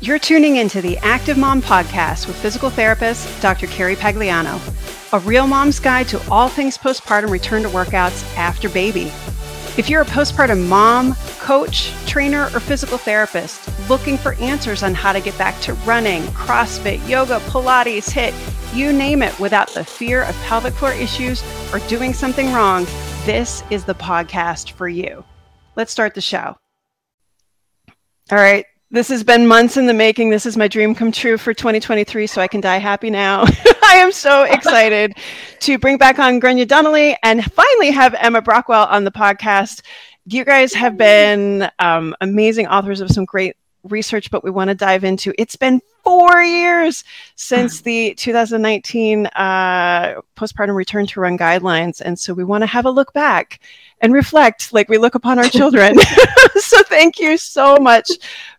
You're tuning into the Active Mom Podcast with physical therapist Dr. Carrie Pagliano, a real mom's guide to all things postpartum return to workouts after baby. If you're a postpartum mom, coach, trainer, or physical therapist looking for answers on how to get back to running, CrossFit, yoga, Pilates, HIIT, you name it, without the fear of pelvic floor issues or doing something wrong, this is the podcast for you. Let's start the show. All right, this has been months in the making. This is my dream come true for 2023, so I can die happy now. I am so excited to bring back on Gráinne Donnelly and finally have Emma Brockwell on the podcast. You guys have been um, amazing authors of some great research, but we want to dive into. It's been four years since the 2019 uh, postpartum return to run guidelines, and so we want to have a look back and reflect like we look upon our children. so thank you so much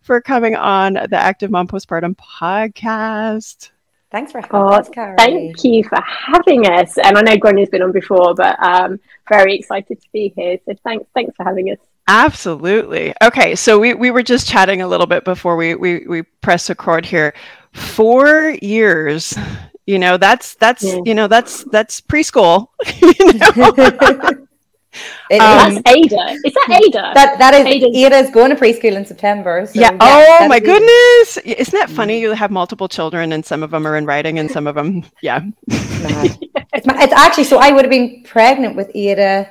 for coming on the Active Mom Postpartum podcast. Thanks for having oh, us, Carrie. Thank you for having us. And I know Gráinne's been on before, but um, very excited to be here. So thanks, thanks for having us. Absolutely. Okay, so we, we were just chatting a little bit before we we we press record here. Four years, you know, that's that's yeah. you know that's that's preschool. You know? It, um, that's Ada. Is that Ada? That that is Ada's. Ada's going to preschool in September. So yeah. yeah. Oh my goodness! Isn't that funny? You have multiple children, and some of them are in writing, and some of them, yeah. it's, it's actually so. I would have been pregnant with Ada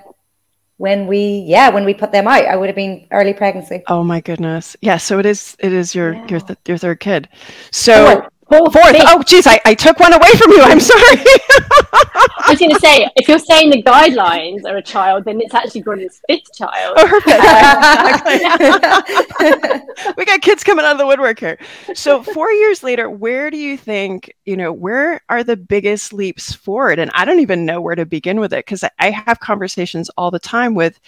when we yeah when we put them out i would have been early pregnancy oh my goodness yeah so it is it is your yeah. your, th- your third kid so Fourth. Fourth. Oh, geez, I, I took one away from you. I'm sorry. I was going to say, if you're saying the guidelines are a child, then it's actually Gráinne's fifth child. Oh, exactly. we got kids coming out of the woodwork here. So, four years later, where do you think, you know, where are the biggest leaps forward? And I don't even know where to begin with it because I have conversations all the time with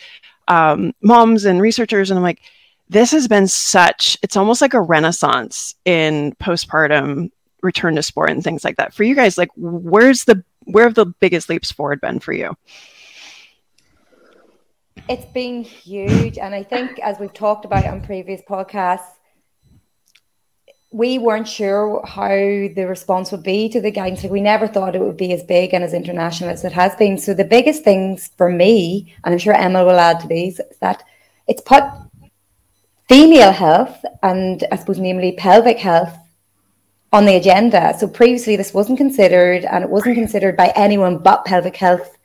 um, moms and researchers, and I'm like, this has been such it's almost like a renaissance in postpartum return to sport and things like that for you guys like where's the where have the biggest leaps forward been for you it's been huge and i think as we've talked about on previous podcasts we weren't sure how the response would be to the guidance. Like we never thought it would be as big and as international as it has been. So the biggest things for me, and I'm sure Emma will add to these, is that it's put female health and I suppose namely pelvic health on the agenda. So previously this wasn't considered and it wasn't considered by anyone but pelvic health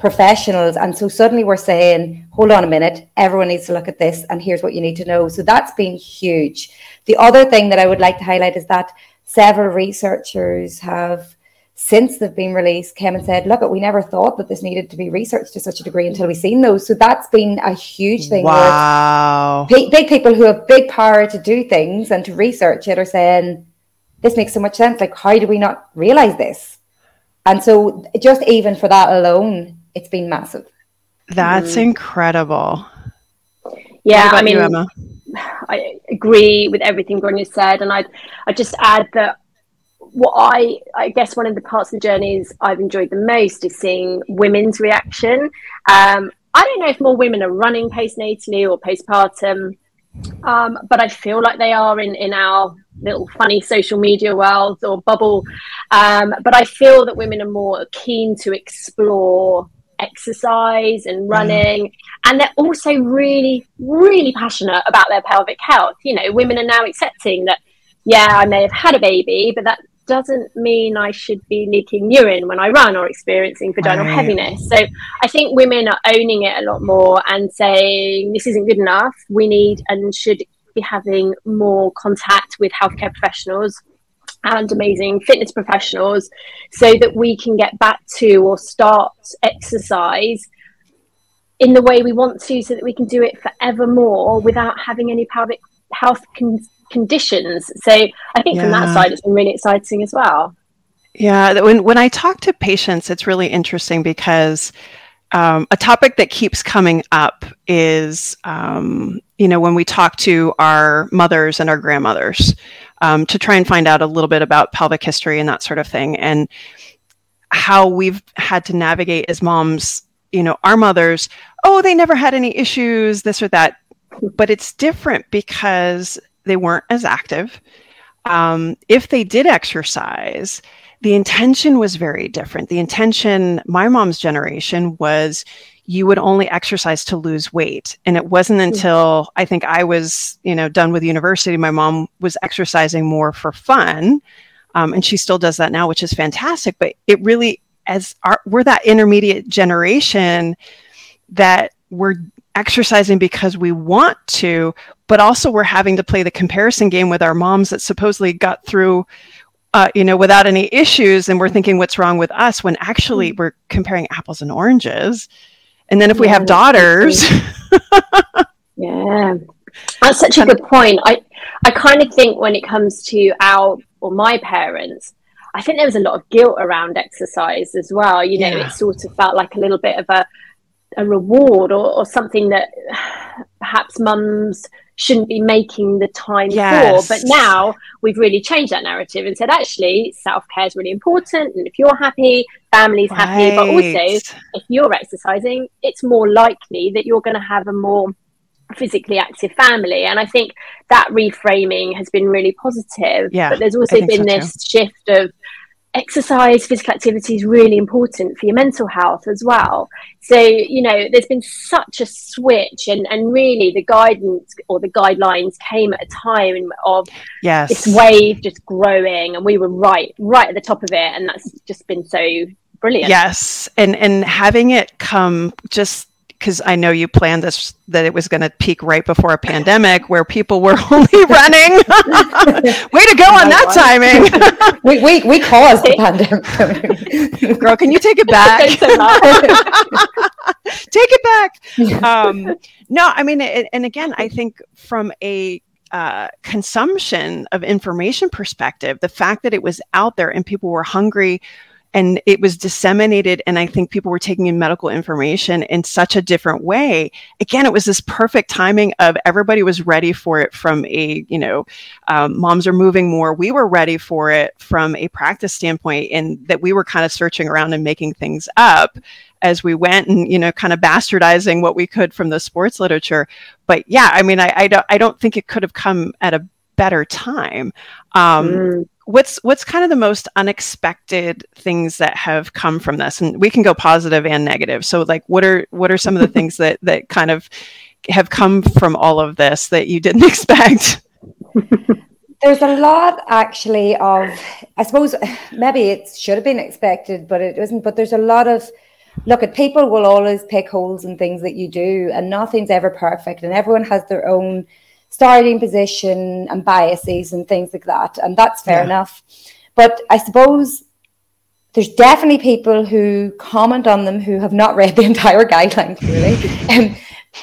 professionals. And so suddenly we're saying, hold on a minute, everyone needs to look at this and here's what you need to know. So that's been huge. The other thing that I would like to highlight is that several researchers have since they've been released came and said, look, we never thought that this needed to be researched to such a degree until we've seen those. So that's been a huge thing. Wow. Big people who have big power to do things and to research it are saying, this makes so much sense. Like, how do we not realize this? And so just even for that alone, it's been massive. That's mm. incredible. Yeah, I mean, you, I agree with everything Gráinne said, and I I just add that what I I guess one of the parts of the journeys I've enjoyed the most is seeing women's reaction. Um, I don't know if more women are running postnatally or postpartum, um, but I feel like they are in in our little funny social media world or bubble. Um, but I feel that women are more keen to explore exercise and mm. running mm. and they're also really really passionate about their pelvic health you know women are now accepting that yeah i may have had a baby but that doesn't mean I should be leaking urine when I run or experiencing vaginal right. heaviness. So I think women are owning it a lot more and saying this isn't good enough. We need and should be having more contact with healthcare professionals and amazing fitness professionals so that we can get back to or start exercise in the way we want to so that we can do it forevermore without having any pelvic health con- conditions. So I think yeah. from that side, it's been really exciting as well. Yeah, when when I talk to patients, it's really interesting because um, a topic that keeps coming up is, um, you know, when we talk to our mothers and our grandmothers um, to try and find out a little bit about pelvic history and that sort of thing, and how we've had to navigate as moms, you know, our mothers. Oh, they never had any issues, this or that. But it's different because they weren't as active. um, if they did exercise, the intention was very different. The intention, my mom's generation, was you would only exercise to lose weight. And it wasn't hmm. until I think I was, you know, done with university, my mom was exercising more for fun. Um, and she still does that now, which is fantastic. But it really, as our, we're that intermediate generation that we're exercising because we want to, but also we're having to play the comparison game with our moms that supposedly got through uh, you know, without any issues, and we're thinking what's wrong with us when actually hmm. we're comparing apples and oranges. And then if we have daughters, yeah, that's such a good point. I I kind of think when it comes to our or my parents, I think there was a lot of guilt around exercise as well. You know, yeah. it sort of felt like a little bit of a a reward or, or something that perhaps mums shouldn't be making the time yes. for. But now we've really changed that narrative and said, actually, self care is really important. And if you're happy, family's right. happy. But also, if you're exercising, it's more likely that you're going to have a more physically active family. And I think that reframing has been really positive. Yeah, but there's also been so this too. shift of exercise, physical activity is really important for your mental health as well. So, you know, there's been such a switch and, and really the guidance or the guidelines came at a time of yes. this wave just growing and we were right, right at the top of it. And that's just been so brilliant. Yes. And and having it come just because I know you planned this that it was going to peak right before a pandemic where people were only running. Way to go on that timing. we, we, we caused the pandemic. Girl, can you take it back? take it back. Um, no, I mean, it, and again, I think from a uh, consumption of information perspective, the fact that it was out there and people were hungry and it was disseminated and i think people were taking in medical information in such a different way. Again it was this perfect timing of everybody was ready for it from a you know um, moms are moving more. We were ready for it from a practice standpoint and that we were kind of searching around and making things up as we went and you know kind of bastardizing what we could from the sports literature. But yeah i mean i, I, don't, I don't think it could have come at a better time. Um, mm what's what's kind of the most unexpected things that have come from this? And we can go positive and negative. So like what are what are some of the things that that kind of have come from all of this that you didn't expect? There's a lot actually of i suppose maybe it should have been expected but it isn't. But there's a lot of look at people will always pick holes in things that you do and nothing's ever perfect and everyone has their own starting position and biases and things like that. And that's fair yeah. enough. But I suppose there's definitely people who comment on them who have not read the entire guidelines, really. um,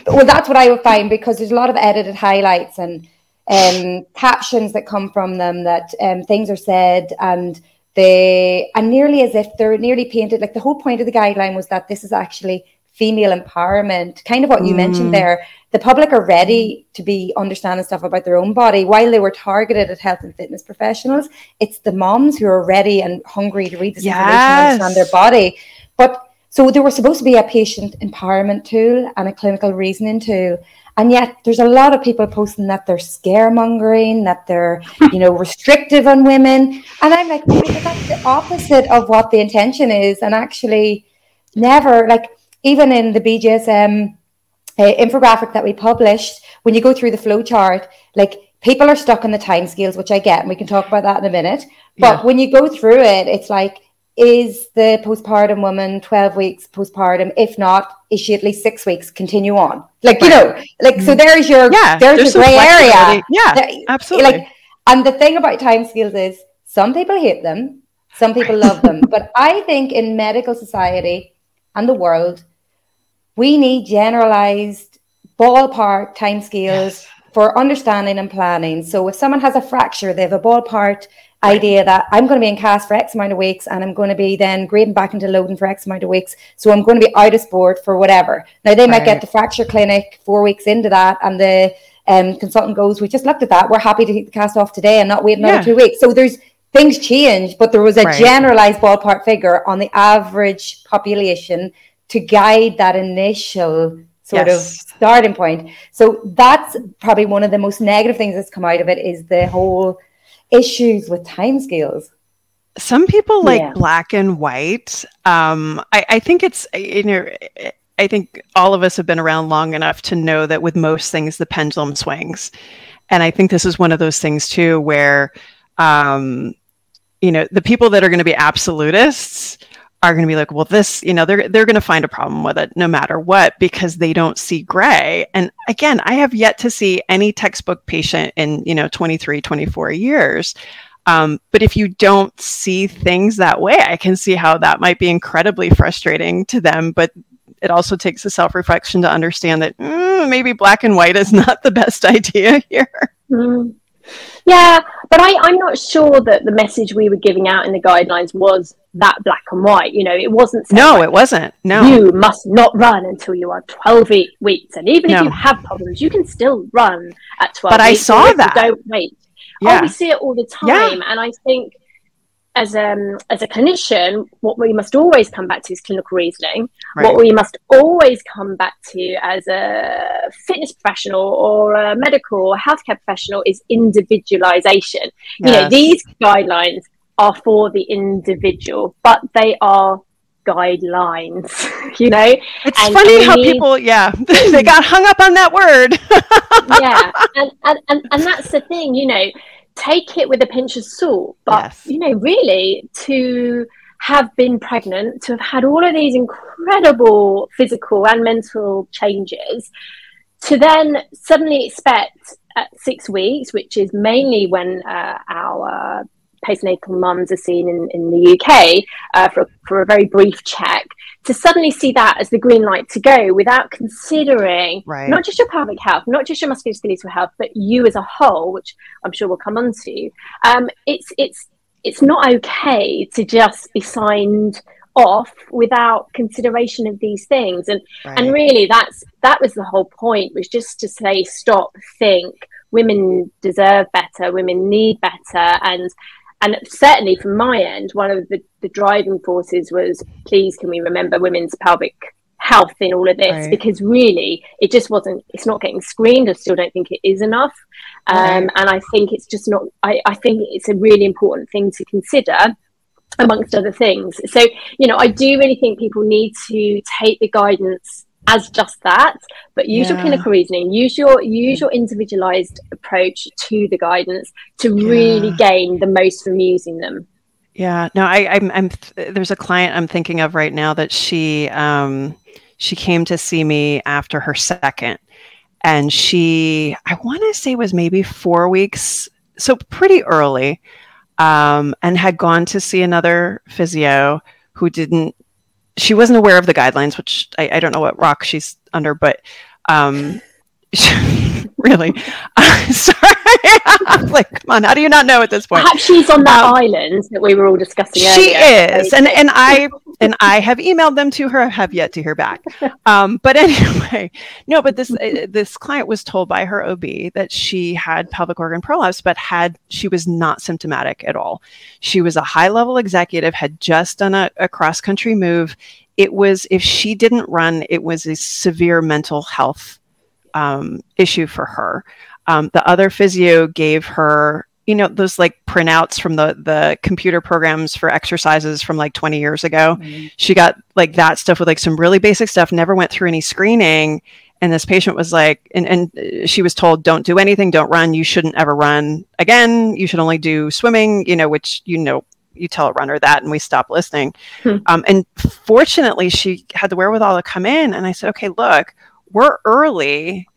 well, that's what I would find because there's a lot of edited highlights and um, captions that come from them that um, things are said and they and nearly as if they're nearly painted like the whole point of the guideline was that this is actually female empowerment, kind of what you mm. mentioned there. The public are ready to be understanding stuff about their own body while they were targeted at health and fitness professionals. It's the moms who are ready and hungry to read this yes. information and understand their body. But so they were supposed to be a patient empowerment tool and a clinical reasoning tool. And yet there's a lot of people posting that they're scaremongering, that they're, you know, restrictive on women. And I'm like, that's the opposite of what the intention is. And actually never like even in the BJSM uh, infographic that we published, when you go through the flow chart, like people are stuck on the time scales, which I get, and we can talk about that in a minute. But yeah. when you go through it, it's like, is the postpartum woman 12 weeks postpartum? If not, is she at least six weeks? Continue on. Like, you know, like, so mm. there's your, yeah, there's, there's your gray area. Yeah, absolutely. Like, and the thing about time scales is some people hate them, some people love them. But I think in medical society and the world, we need generalized ballpark timescales yes. for understanding and planning. So if someone has a fracture, they have a ballpark right. idea that I'm going to be in cast for X amount of weeks and I'm going to be then grading back into loading for X amount of weeks. So I'm going to be out of sport for whatever. Now they right. might get the fracture clinic four weeks into that and the um, consultant goes, we just looked at that. We're happy to take the cast off today and not wait another yeah. two weeks. So there's things change, but there was a right. generalized ballpark figure on the average population to guide that initial sort yes. of starting point. So that's probably one of the most negative things that's come out of it is the whole issues with timescales. Some people like yeah. black and white. Um, I, I think it's you know I think all of us have been around long enough to know that with most things, the pendulum swings. And I think this is one of those things too, where, um, you know, the people that are going to be absolutists are going to be like, well, this, you know, they're, they're going to find a problem with it no matter what, because they don't see gray. And again, I have yet to see any textbook patient in, you know, 23, 24 years. Um, but if you don't see things that way, I can see how that might be incredibly frustrating to them. But it also takes a self reflection to understand that mm, maybe black and white is not the best idea here. Mm. Yeah, but I, I'm not sure that the message we were giving out in the guidelines was that black and white. You know, it wasn't. No, like, it wasn't. No. You must not run until you are 12 weeks. And even no. if you have problems, you can still run at 12 But I saw that. Don't wait. Yeah. Oh, we see it all the time. Yeah. And I think as um as a clinician, what we must always come back to is clinical reasoning. Right. What we must always come back to as a fitness professional or a medical or healthcare professional is individualization. Yes. You know, these guidelines are for the individual, but they are guidelines you know it's and, funny how need... people yeah they got hung up on that word yeah and, and and and that's the thing you know take it with a pinch of salt. But, yes. you know, really to have been pregnant, to have had all of these incredible physical and mental changes, to then suddenly expect at six weeks, which is mainly when uh, our postnatal mums are seen in, in the UK uh, for, for a very brief check, to suddenly see that as the green light to go without considering right. not just your pelvic health, not just your musculoskeletal health, but you as a whole, which I'm sure we'll come on to. Um, it's it's it's not okay to just be signed off without consideration of these things and right. and really that's that was the whole point was just to say stop think women deserve better women need better and and certainly from my end, one of the, the driving forces was please can we remember women's pelvic health in all of this right. because really it just wasn't it's not getting screened i still don't think it is enough um, right. and i think it's just not I, I think it's a really important thing to consider amongst other things so you know i do really think people need to take the guidance as just that but use yeah. your clinical reasoning use your use your individualized approach to the guidance to yeah. really gain the most from using them yeah no i i'm, I'm there's a client i'm thinking of right now that she um she came to see me after her second and she i want to say was maybe four weeks so pretty early um, and had gone to see another physio who didn't she wasn't aware of the guidelines, which I, I don't know what rock she's under, but um, really, uh, sorry. like, come on, how do you not know at this point? Perhaps she's on that um, island that we were all discussing. She is, and and I and I have emailed them to her. I Have yet to hear back. Um, but anyway, no. But this uh, this client was told by her OB that she had pelvic organ prolapse, but had she was not symptomatic at all. She was a high level executive, had just done a, a cross country move. It was if she didn't run, it was a severe mental health um, issue for her. Um, the other physio gave her, you know, those like printouts from the the computer programs for exercises from like 20 years ago. Mm-hmm. She got like that stuff with like some really basic stuff. Never went through any screening. And this patient was like, and, and she was told, don't do anything, don't run. You shouldn't ever run again. You should only do swimming, you know, which, you know, you tell a runner that and we stop listening. Hmm. Um, and fortunately, she had the wherewithal to come in. And I said, okay, look, we're early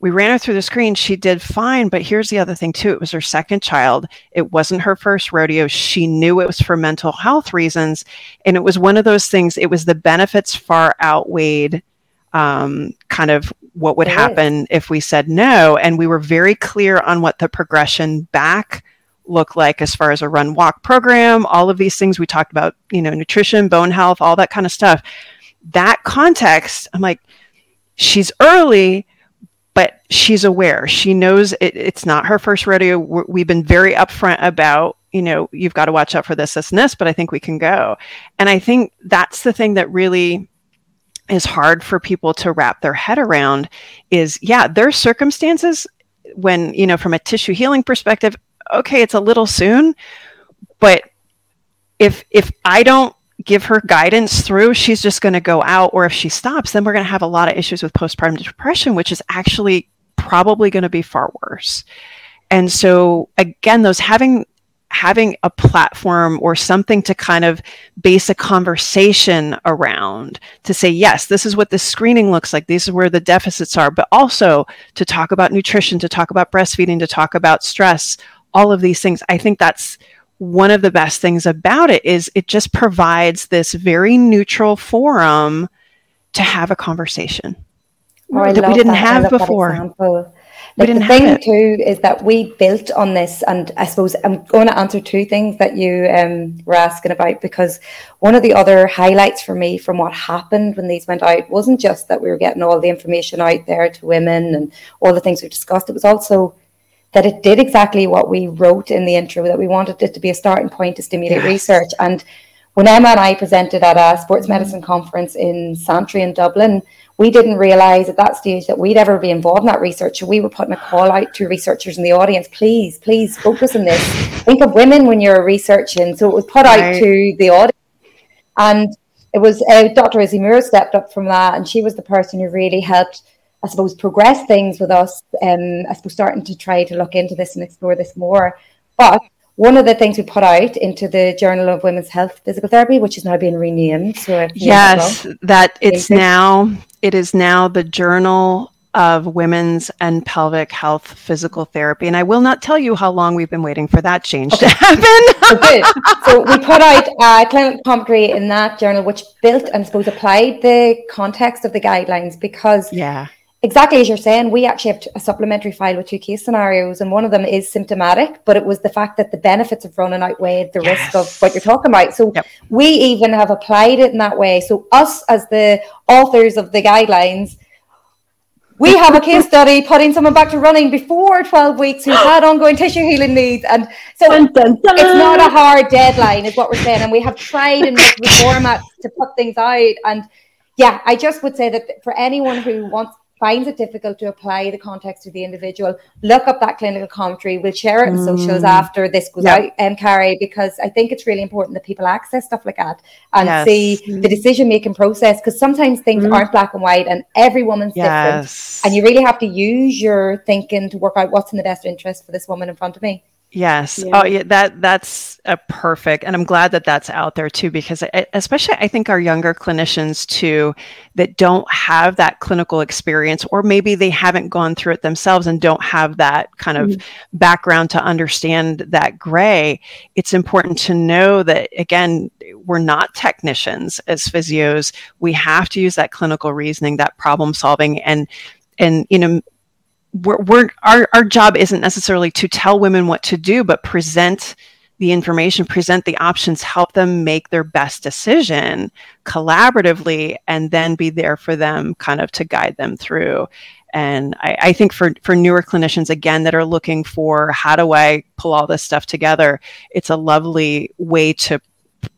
we ran her through the screen. She did fine, but here's the other thing too. It was her second child. It wasn't her first rodeo. She knew it was for mental health reasons, and it was one of those things. It was the benefits far outweighed um, kind of what would happen if we said no, and we were very clear on what the progression back looked like as far as a run walk program. All of these things we talked about, you know, nutrition, bone health, all that kind of stuff. That context, I'm like, she's early but she's aware. She knows it, it's not her first rodeo. We've been very upfront about, you know, you've got to watch out for this, this, and this, but I think we can go. And I think that's the thing that really is hard for people to wrap their head around is, yeah, there's circumstances when, you know, from a tissue healing perspective, okay, it's a little soon, but if if I don't give her guidance through, she's just going to go out. Or if she stops, then we're going to have a lot of issues with postpartum depression, which is actually probably going to be far worse. And so again, those having having a platform or something to kind of base a conversation around to say, yes, this is what the screening looks like. These are where the deficits are, but also to talk about nutrition, to talk about breastfeeding, to talk about stress, all of these things. I think that's one of the best things about it is it just provides this very neutral forum to have a conversation oh, that we didn't that. have before. Like the thing too is that we built on this, and I suppose I'm going to answer two things that you um, were asking about because one of the other highlights for me from what happened when these went out wasn't just that we were getting all the information out there to women and all the things we discussed. It was also that it did exactly what we wrote in the intro that we wanted it to be a starting point to stimulate yes. research. And when Emma and I presented at a sports medicine conference in Santry in Dublin, we didn't realize at that stage that we'd ever be involved in that research. So we were putting a call out to researchers in the audience, please, please focus on this. Think of women when you're researching. So it was put right. out to the audience. And it was uh, Dr. Izzy Moore stepped up from that, and she was the person who really helped I suppose, progress things with us. Um, I suppose starting to try to look into this and explore this more. But one of the things we put out into the Journal of Women's Health Physical Therapy, which is now being renamed. So yes, well. that it's now it is now the Journal of Women's and Pelvic Health Physical Therapy. And I will not tell you how long we've been waiting for that change okay. to happen. okay. So we put out a clinical commentary in that journal, which built and I suppose applied the context of the guidelines because yeah exactly as you're saying, we actually have a supplementary file with two case scenarios, and one of them is symptomatic, but it was the fact that the benefits of running outweighed the yes. risk of what you're talking about. So yep. we even have applied it in that way. So us as the authors of the guidelines. We have a case study putting someone back to running before 12 weeks who had ongoing tissue healing needs. And so dun, dun, dun. it's not a hard deadline, is what we're saying. And we have tried in multiple formats to put things out. And yeah, I just would say that for anyone who wants finds it difficult to apply the context to the individual, look up that clinical commentary. We'll share it in mm. socials after this goes yep. out, um, Carrie, because I think it's really important that people access stuff like that and yes. see mm. the decision making process. Because sometimes things mm. aren't black and white, and every woman's yes. different, and you really have to use your thinking to work out what's in the best interest for this woman in front of me. Yes. Yeah. Oh, yeah. That that's a perfect, and I'm glad that that's out there too, because I, especially I think our younger clinicians too, that don't have that clinical experience, or maybe they haven't gone through it themselves and don't have that kind of mm-hmm. background to understand that gray. It's important to know that again, we're not technicians as physios. We have to use that clinical reasoning, that problem solving, and and you know we're, we're our, our job isn't necessarily to tell women what to do but present the information present the options help them make their best decision collaboratively and then be there for them kind of to guide them through. And I, I, think for, for newer clinicians again that are looking for how do i pull all this stuff together it's a lovely way to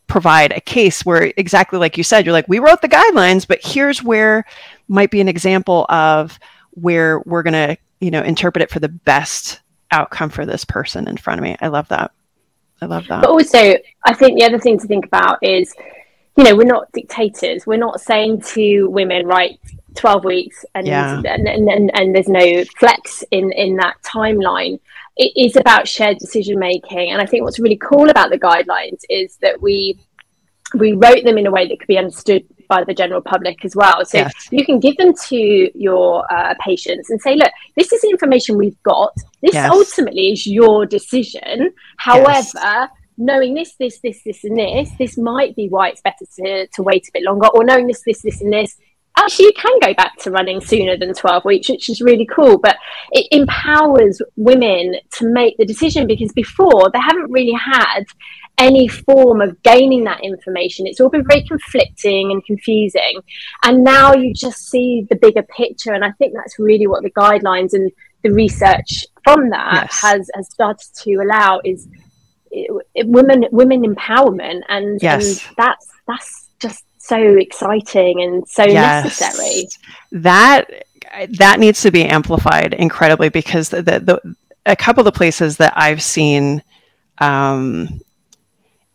provide a case where exactly like you said you're like we wrote the guidelines but here's where might be an example of where we're going to, you know, interpret it for the best outcome for this person in front of me. I love that. I love that. But also, I think the other thing to think about is, you know, we're not dictators. We're not saying to women, right, 12 weeks and, yeah. and, and, and, and there's no flex in, in that timeline. It is about shared decision making. And I think what's really cool about the guidelines is that we we wrote them in a way that could be understood by the general public as well. So yes. you can give them to your uh, patients and say, look, this is the information we've got. This yes. ultimately is your decision. However, yes. knowing this, this, this, this, and this, this might be why it's better to, to wait a bit longer, or knowing this, this, this, and this, actually you can go back to running sooner than 12 weeks which is really cool but it empowers women to make the decision because before they haven't really had any form of gaining that information. It's all been very conflicting and confusing. And now you just see the bigger picture. And I think that's really what the guidelines and the research from that yes. has, has started to allow is it, it, women women empowerment and, yes. and that's that's just so exciting and so yes. necessary. That that needs to be amplified incredibly because the, the, the a couple of the places that I've seen um,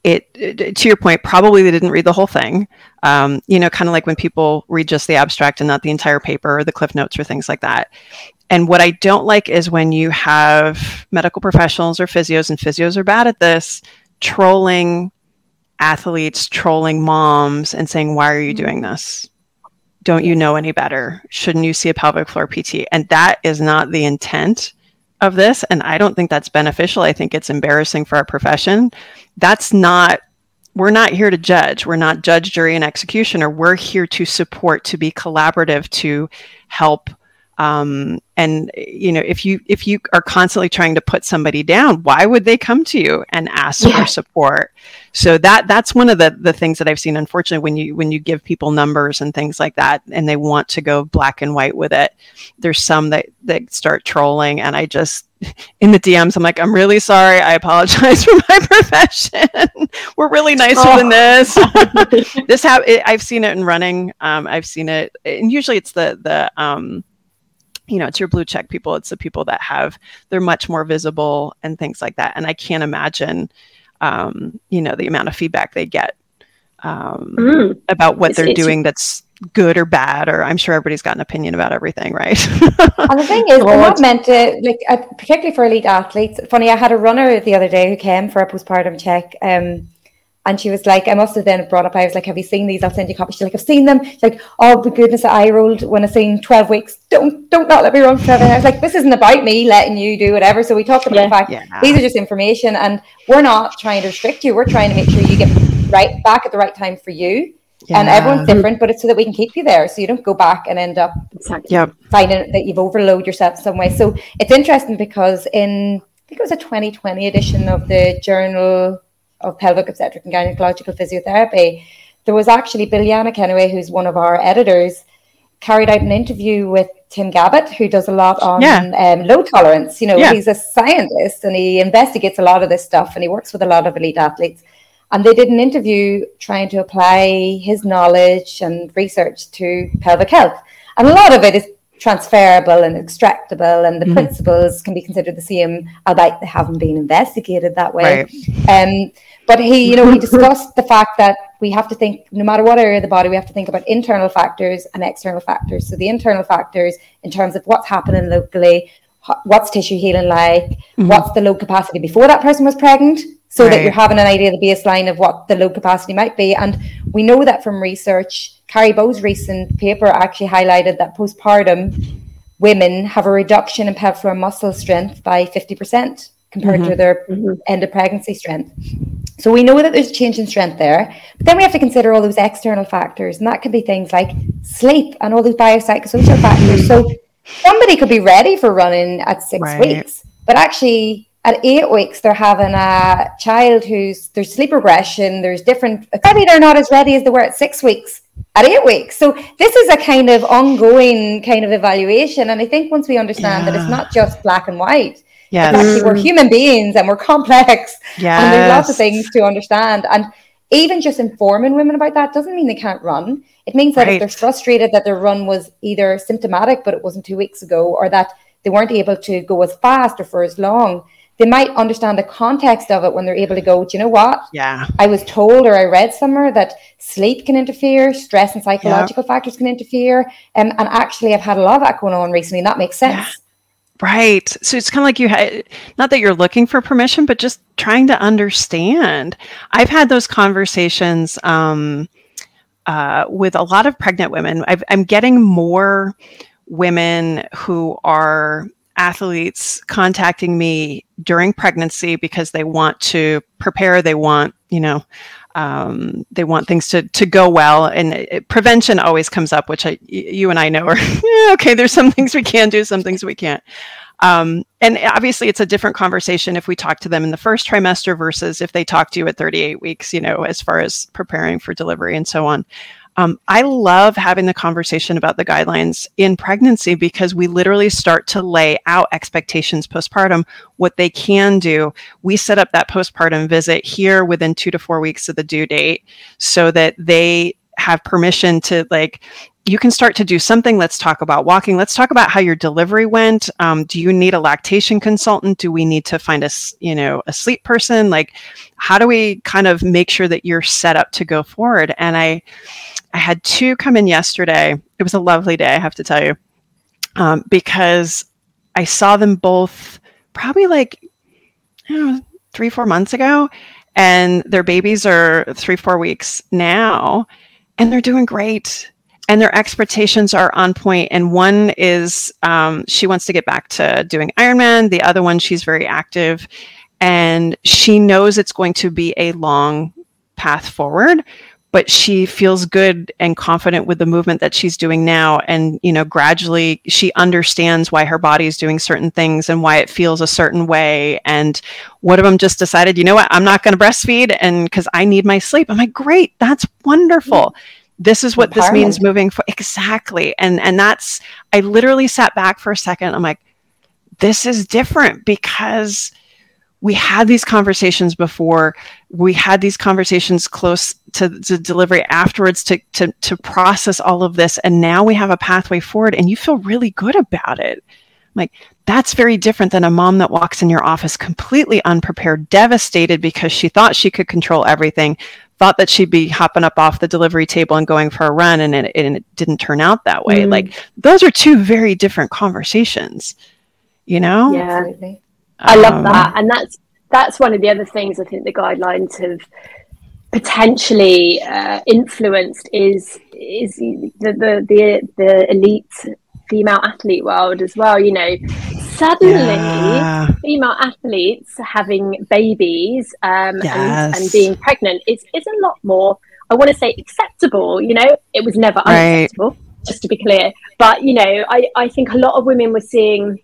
it, it, to your point probably they didn't read the whole thing. Um, you know kind of like when people read just the abstract and not the entire paper or the cliff notes or things like that. And what i don't like is when you have medical professionals or physios and physios are bad at this trolling athletes trolling moms and saying why are you mm-hmm. doing this? Don't you know any better? Shouldn't you see a pelvic floor pt and that is not the intent of this and i don't think that's beneficial. I think it's embarrassing for our profession. That's not we're not here to judge. We're not judge jury and executioner. We're here to support to be collaborative to help um, and you know if you if you are constantly trying to put somebody down why would they come to you and ask yeah. for support so that that's one of the the things that i've seen unfortunately when you when you give people numbers and things like that and they want to go black and white with it there's some that that start trolling and i just in the DMs, I'm like, I'm really sorry. I apologize for my profession. We're really nicer oh. than this. this have I've seen it in running. Um, I've seen it, and usually it's the the um, you know, it's your blue check people. It's the people that have they're much more visible and things like that. And I can't imagine, um, you know, the amount of feedback they get um, mm. about what it's, they're it's, doing that's good or bad. Or I'm sure everybody's got an opinion about everything, right? and the thing is, we're not meant to like, uh, particularly for elite athletes. Funny, I had a runner the other day who came for a postpartum check. Um, and she was like, I must have then brought up, I was like, Have you seen these? I'll send you copies. She's like, I've seen them. She's like, Oh my goodness, I rolled when I seen 12 weeks. Don't don't not let me run for 12 I was like, This isn't about me letting you do whatever. So we talked about yeah, the fact yeah. these are just information and we're not trying to restrict you. We're trying to make sure you get right back at the right time for you. Yeah. And everyone's different, but it's so that we can keep you there, so you don't go back and end up exactly. yep. finding that you've overloaded yourself some way. So it's interesting because in I think it was a 2020 edition of the Journal of pelvic obstetric and gynecological physiotherapy, there was actually Biljana Kenway, who's one of our editors, carried out an interview with Tim Gabbett, who does a lot on yeah. um, load tolerance. You know, yeah. he's a scientist and he investigates a lot of this stuff and he works with a lot of elite athletes. And they did an interview trying to apply his knowledge and research to pelvic health. And a lot of it is transferable and extractable, and the mm-hmm. principles can be considered the same, albeit they haven't been investigated that way. Right. Um, but he, you know, he discussed the fact that we have to think, no matter what area of the body, we have to think about internal factors and external factors. So the internal factors, in terms of what's happening locally, what's tissue healing like, mm-hmm. what's the load capacity before that person was pregnant, so right. that you're having an idea of the baseline of what the load capacity might be. And we know that from research, Kari Bø's recent paper actually highlighted that postpartum women have a reduction in pelvic muscle strength by 50% compared mm-hmm. to their mm-hmm. end of pregnancy strength. So we know that there's a change in strength there, but then we have to consider all those external factors, and that could be things like sleep and all those biopsychosocial factors. So somebody could be ready for running at six right. weeks, but actually at eight weeks they're having a child who's there's sleep regression there's different maybe they're not as ready as they were at six weeks at eight weeks so this is a kind of ongoing kind of evaluation and i think once we understand yeah. that it's not just black and white yeah actually we're human beings and we're complex yeah and there's lots of things to understand. And even just informing women about that doesn't mean they can't run. It means that right. if they're frustrated that their run was either symptomatic but it wasn't two weeks ago or that they weren't able to go as fast or for as long they might understand the context of it when they're able to go, do you know what? Yeah. I was told or I read somewhere that sleep can interfere, stress and psychological yeah. factors can interfere. Um, and actually, I've had a lot of that going on recently, and that makes sense. Yeah. Right. So it's kind of like you had, not that you're looking for permission, but just trying to understand. I've had those conversations um, uh, with a lot of pregnant women. i I'm getting more women who are athletes contacting me during pregnancy because they want to prepare they want you know um, they want things to, to go well. And it, prevention always comes up which I, you and i know are yeah, okay there's some things we can do some things we can't. Um, and obviously it's a different conversation if we talk to them in the first trimester versus if they talk to you at 38 weeks you know as far as preparing for delivery and so on um, I love having the conversation about the guidelines in pregnancy because we literally start to lay out expectations postpartum, what they can do. We set up that postpartum visit here within two to four weeks of the due date so that they have permission to like you can start to do something. Let's talk about walking. Let's talk about how your delivery went. Um, do you need a lactation consultant? Do we need to find a, you know, a sleep person? Like, how do we kind of make sure that you're set up to go forward? And I, I had two come in yesterday. It was a lovely day, I have to tell you, um, because I saw them both probably like, know, three, four months ago, and their babies are three, four weeks now, and they're doing great and their expectations are on point. and one is um, she wants to get back to doing ironman. The other one she's very active. And she knows it's going to be a long path forward but she feels good and confident with the movement that she's doing now. And you know gradually she understands why her body is doing certain things and why it feels a certain way. And one of them just decided you know what? I'm not going to breastfeed and because i need my sleep. I'm like great. That's wonderful. Mm-hmm this is what this means moving for exactly. And and that's i literally sat back for a second. I'm like this is different because we had these conversations before. We had these conversations close to, the delivery afterwards to, to to process all of this. And now we have a pathway forward and you feel really good about it. Like that's very different than a mom that walks in your office completely unprepared devastated because she thought she could control everything thought that she'd be hopping up off the delivery table and going for a run and it, and it didn't turn out that way. Mm. like those are two very different conversations you know? Yeah. Um, i love that. And that's that's one of the other things i think the guidelines have potentially uh, influenced is is the, the the the elite female athlete world as well you know suddenly yeah. female athletes having babies um, yes. and, and, being pregnant is, is a lot more i want to say acceptable you know it was never right. unacceptable just to be clear but you know I, I think a lot of women were seeing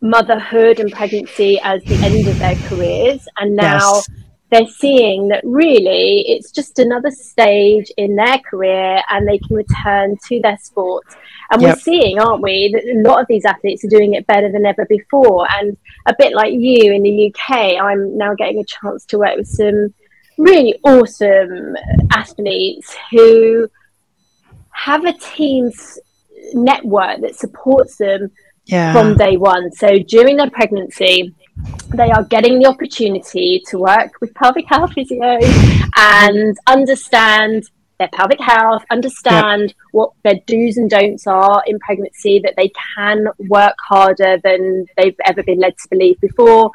motherhood and pregnancy as the end of their careers and now yes. they're seeing that really it's just another stage in their career and they can return to their sport and yep. we're seeing, aren't we, that a lot of these athletes are doing it better than ever before. And a bit like you in the UK, I'm now getting a chance to work with some really awesome athletes who have a team's network that supports them yeah. from day one. So during their pregnancy, they are getting the opportunity to work with pelvic health physio and understand their pelvic health, understand yep. what their do's and don'ts are in pregnancy, that they can work harder than they've ever been led to believe before,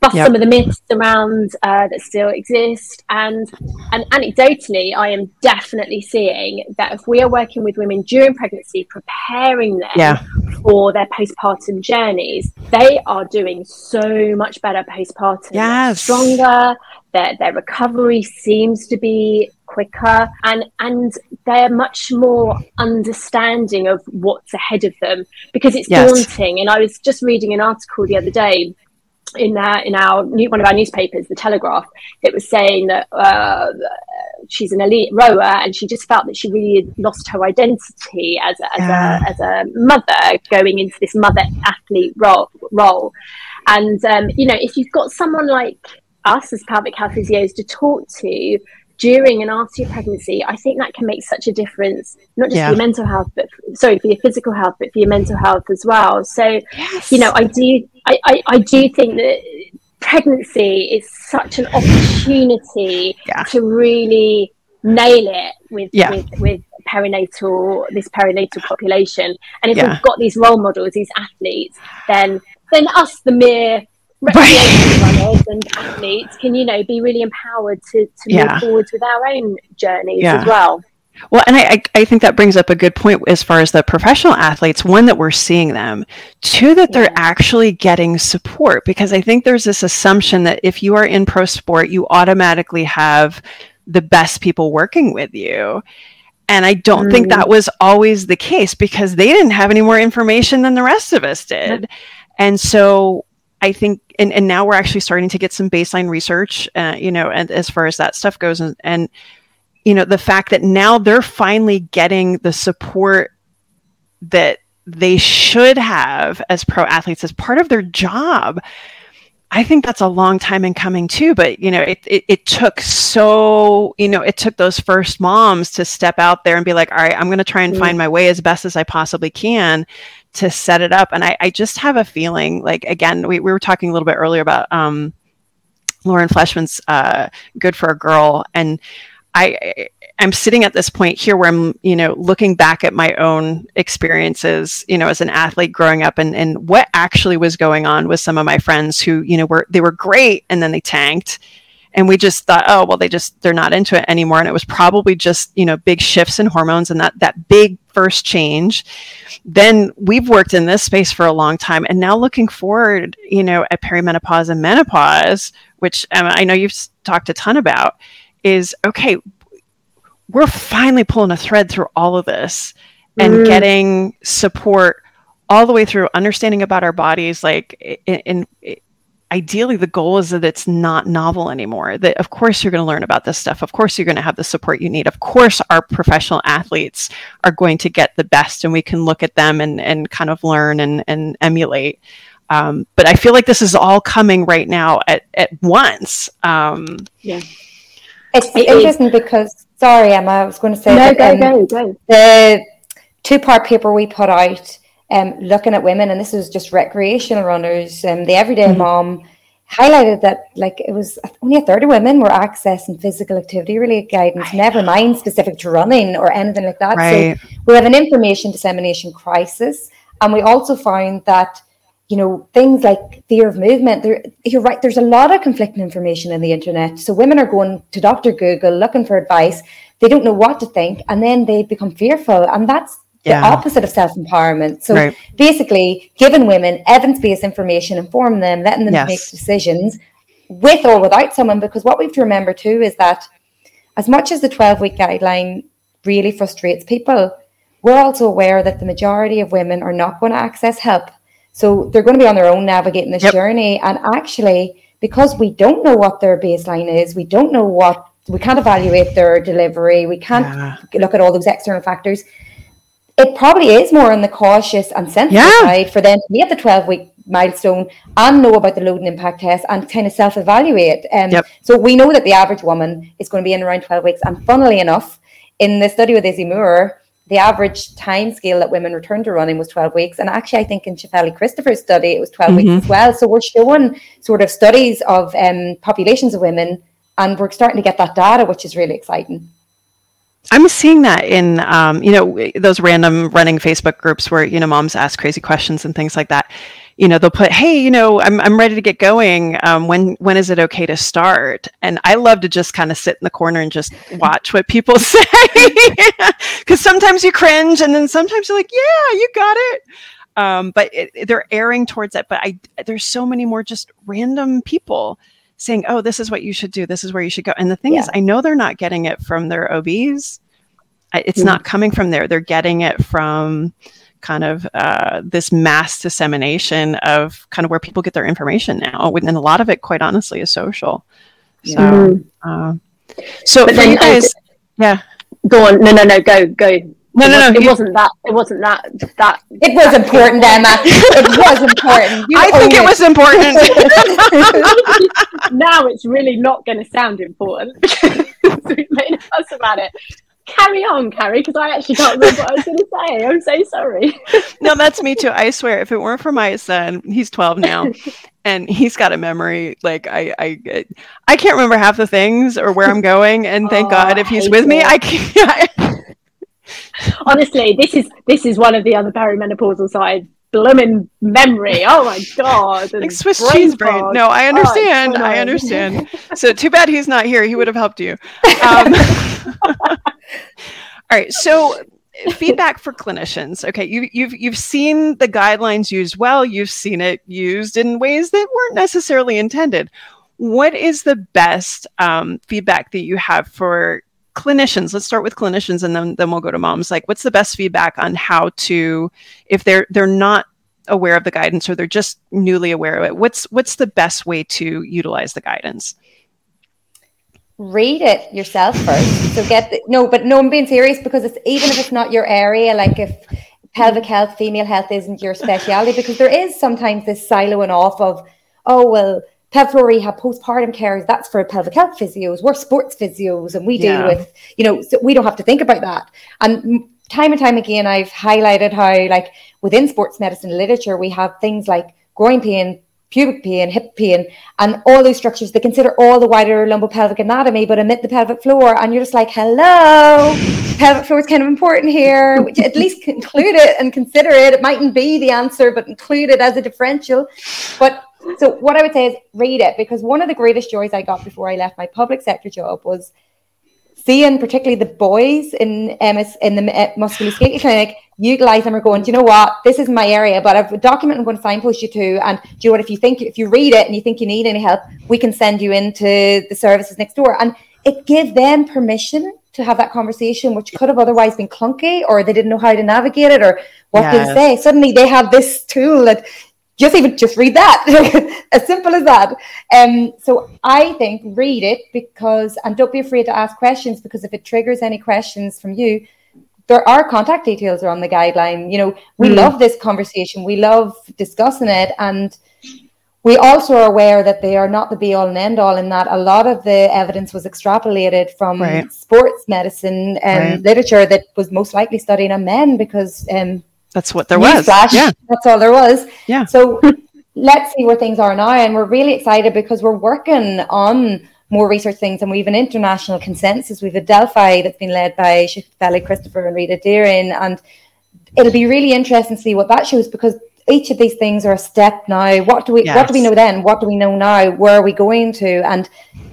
bust yep. some of the myths around uh, that still exist. And and anecdotally, I am definitely seeing that if we are working with women during pregnancy, preparing them yeah. for their postpartum journeys, they are doing so much better postpartum. Yes. Stronger, their, their recovery seems to be quicker and and they're much more understanding of what's ahead of them because it's yes. daunting and i was just reading an article the other day in our, in our one of our newspapers, the Telegraph, it was saying that uh, she's an elite rower and she just felt that she really lost her identity as a, as, yeah. a, as a mother going into this mother athlete role. role. And um, you know, if you've got someone like us as pelvic health physios to talk to during and after your pregnancy, I think that can make such a difference, not just yeah. for your mental health, but sorry, for your physical health, but for your mental health as well. So, yes. you know, I do, I, I, I, do think that pregnancy is such an opportunity yeah. to really nail it with, yeah. with, with perinatal, this perinatal population. And if we've got these role models, these athletes, then, then us, the mere runners and athletes can you know be really empowered to, to yeah. move forwards with our own journeys yeah. as well well and I, I think that brings up a good point as far as the professional athletes one that we're seeing them two that they're actually getting support because i think there's this assumption that if you are in pro sport you automatically have the best people working with you and I don't mm. think that was always the case because they didn't have any more information than the rest of us did. And so I think, and, and now we're actually starting to get some baseline research, uh, you know, and as far as that stuff goes, and, and you know, the fact that now they're finally getting the support that they should have as pro athletes as part of their job. I think that's a long time in coming too, but you know, it, it, it, took so, you know, it took those first moms to step out there and be like, all right, I'm going to try and mm. find my way as best as I possibly can to set it up. And I, I just have a feeling like, again, we, we were talking a little bit earlier about um, Lauren Fleshman's uh, Good for a Girl. And I, I'm sitting at this point here where I'm, you know, looking back at my own experiences, you know, as an athlete growing up and, and what actually was going on with some of my friends who, you know, were, they were great and then they tanked. And we just thought, oh, well, they just, they're not into it anymore. And it was probably just, you know, big shifts in hormones and that, that big first change. Then we've worked in this space for a long time. And now looking forward, you know, at perimenopause and menopause, which um, I know you've talked a ton about, is okay, we're finally pulling a thread through all of this and mm. getting support all the way through understanding about our bodies like in, in, ideally the goal is that it's not novel anymore that of course you're going to learn about this stuff. Of course you're going to have the support you need. Of course our professional athletes are going to get the best and we can look at them and, and kind of learn and, and emulate. Um, but i feel like this is all coming right now at, at once. Um, yeah. It's it interesting is. because sorry, Emma, I was going to say no, that, go, um, go, go. the two part paper we put out um, looking at women, and this was just recreational runners, um, the everyday mm-hmm. mom highlighted that like it was only a third of women were accessing physical activity related guidance, I never know. mind specific to running or anything like that. Right. So we have an information dissemination crisis. And we also found that you know, things like fear of movement. There, you're right. There's a lot of conflicting information in the internet. So women are going to Dr. Google looking for advice. They don't know what to think, and then they become fearful, and that's yeah. the opposite of self empowerment. So right. basically, giving women evidence based information, inform them, letting them yes. make decisions with or without someone. Because what we have to remember too is that as much as the 12 week guideline really frustrates people, we're also aware that the majority of women are not going to access help so they're going to be on their own navigating this yep. journey. And actually, because we don't know what their baseline is, we don't know what we can't evaluate their delivery, we can't yeah. look at all those external factors. It probably is more on the cautious and sensitive yeah. side for them to be at the 12 week milestone and know about the load and impact test and kind of self evaluate. Um, yep. So we know that the average woman is going to be in around 12 weeks. And funnily enough, in the study with Izzy Moore, the average time scale that women return to running was 12 weeks. And actually, I think in Shefali Christopher's study, it was 12 mm-hmm. weeks as well. So we're showing sort of studies of um, populations of women, and we're starting to get that data, which is really exciting. I'm seeing that in, um, you know, those random running Facebook groups where, you know, moms ask crazy questions and things like that. You know they'll put hey you know i'm, I'm ready to get going. Um, when when is it okay to start? And i love to just kind of sit in the corner and just watch what people say. Because sometimes you cringe and then sometimes you're like yeah you got it. Um, but it, they're airing towards it. But i there's so many more just random people saying oh this is what you should do this is where you should go and the thing yeah. is i know they're not getting it from their obs it's mm-hmm. not coming from there they're getting it from kind of uh, this mass dissemination of kind of where people get their information now. And a lot of it, quite honestly, is social. So, mm. uh, so but for you guys, yeah. Go on. No, no, no. Go, go. No, no, no. It wasn't that. It wasn't that. That. It was important, Emma. it was important. You I think it, it was important. now it's really not going to sound important because we made a fuss about it carry on, Carrie, because I actually can't remember what I was going to say. I'm so sorry. no, that's me too. I swear, if it weren't for my son, he's 12 now, and he's got a memory like I, I, I can't remember half the things or where I'm going. And thank oh, God, if he's with it. me, I can't. Honestly, this is this is one of the other perimenopausal side blooming memory. Oh my god! Like Swiss cheese brain. No, I oh, understand. Oh, I understand. so too bad he's not here. He would have helped you. Um, all right. So feedback for clinicians. Okay, you, you've you've seen the guidelines used well. You've seen it used in ways that weren't necessarily intended. What is the best um, feedback that you have for clinicians? Let's start with clinicians, and then then we'll go to moms. Like, what's the best feedback on how to, if they're they're not aware of the guidance or they're just newly aware of it? What's what's the best way to utilize the guidance? read it yourself first. So get the, no, but no, I'm being serious because it's even if it's not your area, like if pelvic health, female health isn't your specialty, because there is sometimes this siloing off of, oh well, pelvic floor rehab, postpartum care, that's for pelvic health physios. We're sports physios and we deal yeah. with, you know, so we don't have to think about that. And time and time again, I've highlighted how, like, within sports medicine literature, we have things like groin pain, pubic pain, hip pain, and all those structures. They consider all the wider lumbopelvic anatomy, but omit the pelvic floor. And you're just like, hello, pelvic floor is kind of important here. At least include it and consider it. It mightn't be the answer, but include it as a differential. But so what I would say is read it because one of the greatest joys I got before I left my public sector job was seeing particularly the boys in MS in the eh, musculoskeletal clinic utilize them or going, do you know what? This is my area, but I've a document I'm going to signpost you to. And do you know what? If you think if you read it and you think you need any help, we can send you into the services next door. And it gives them permission to have that conversation, which could have otherwise been clunky or they didn't know how to navigate it or what yes. they say. Suddenly they have this tool that just even just read that as simple as that um so i think read it because and don't be afraid to ask questions because if it triggers any questions from you there are contact details are on the guideline you know we mm. love this conversation we love discussing it and we also are aware that they are not the be all and end all in that a lot of the evidence was extrapolated from right. sports medicine and right. literature that was most likely studying on men because um, that's what there was. Flash, yeah. That's all there was. Yeah. So let's see where things are now. And we're really excited because we're working on more research things and we have an international consensus. We have a Delphi that's been led by Shefali Christopher and Rita Deering. And it'll be really interesting to see what that shows because each of these things are a step now. What do we yes. what do we know then? What do we know now? Where are we going to? And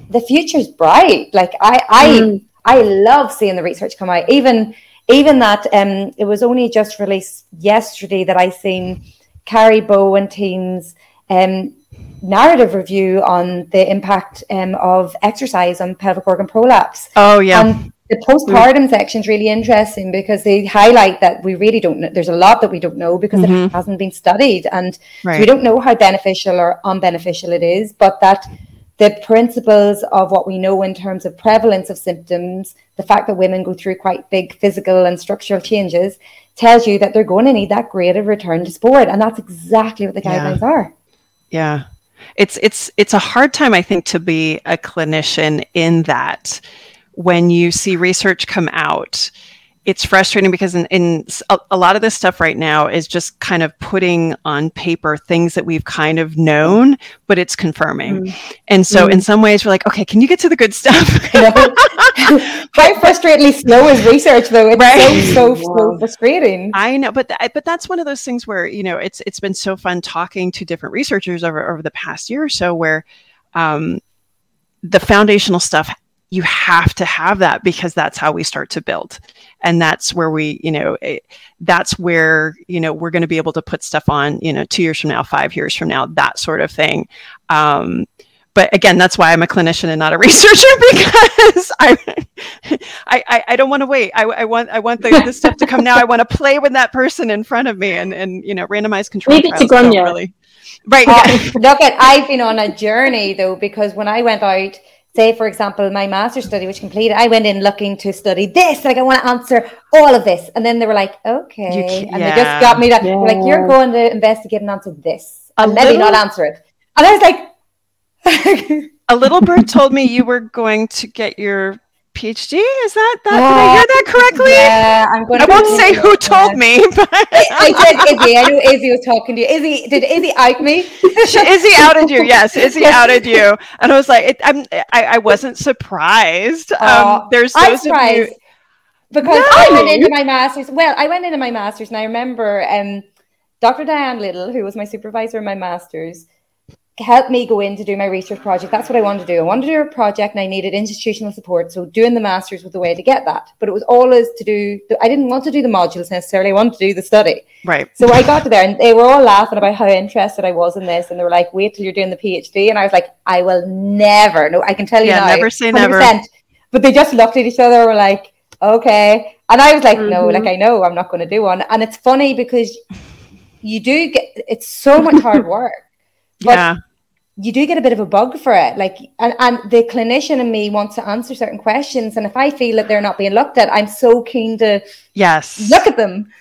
the future's bright. Like I I mm. I love seeing the research come out. Even even that um, it was only just released yesterday that I seen Kari Bø and team's um, narrative review on the impact um, of exercise on pelvic organ prolapse. Oh yeah. And the postpartum section is really interesting because they highlight that we really don't know. There's a lot that we don't know because mm-hmm. it hasn't been studied, and right. so we don't know how beneficial or unbeneficial it is. But that the principles of what we know in terms of prevalence of symptoms, the fact that women go through quite big physical and structural changes, tells you that they're going to need that greater return to sport. And that's exactly what the guidelines yeah. are. Yeah. It's it's it's a hard time, I think, to be a clinician in that when you see research come out it's frustrating because in, in a, a, lot of this stuff right now is just kind of putting on paper things that we've kind of known, but it's confirming. Mm. And so, mm. in some ways, we're like, okay, can you get to the good stuff? How frustratingly slow is research, though? It's right? so, so, so frustrating. I know, but th- but that's one of those things where you know it's it's been so fun talking to different researchers over over the past year or so, where um, the foundational stuff you have to have that because that's how we start to build and that's where we you know it, that's where you know we're going to be able to put stuff on you know two years from now five years from now that sort of thing. Um, but again that's why i'm a clinician and not a researcher because i I, I don't want to wait. I, I want i want the, the stuff to come now. I want to play with that person in front of me and and you know randomized control Leave it to Gráinne. really. Right uh, look at i've been on a journey though because when i went out say for example my master's study which completed. I went in looking to study this like i want to answer all of this. And then they were like okay. And they just got me that yeah. like you're going to investigate and answer this. And maybe not answer it. And i was like a little bird told me you were going to get your PhD? Is that that? did I hear that correctly? Yeah, I'm going. I won't say who told me, but I did. Izzy, I knew Izzy was talking to you. Izzy, did Izzy out me? Izzy outed you. Yes, Izzy outed you, and I was like, it, I'm. I, I wasn't surprised. Um, there's those I'm surprised you, because no. I went into my masters. Well, I went into my masters, and I remember um, Dr. Diane Little, who was my supervisor in my masters help me go in to do my research project. That's what I wanted to do. I wanted to do a project and I needed institutional support. So doing the masters was the way to get that. But it was always to do, I didn't want to do the modules necessarily. I wanted to do the study. Right. So I got to there and they were all laughing about how interested I was in this. And they were like, wait till you're doing the PhD. And I was like, I will never. No, I can tell you yeah, now. never say 100%. never. But they just looked at each other and were like, okay. And I was like, mm-hmm. no, like I know I'm not going to do one. And it's funny because you do get, it's so much hard work. But yeah you do get a bit of a bug for it. Like, and, and the clinician in me wants to answer certain questions. And if I feel that they're not being looked at, I'm so keen to yes look at them.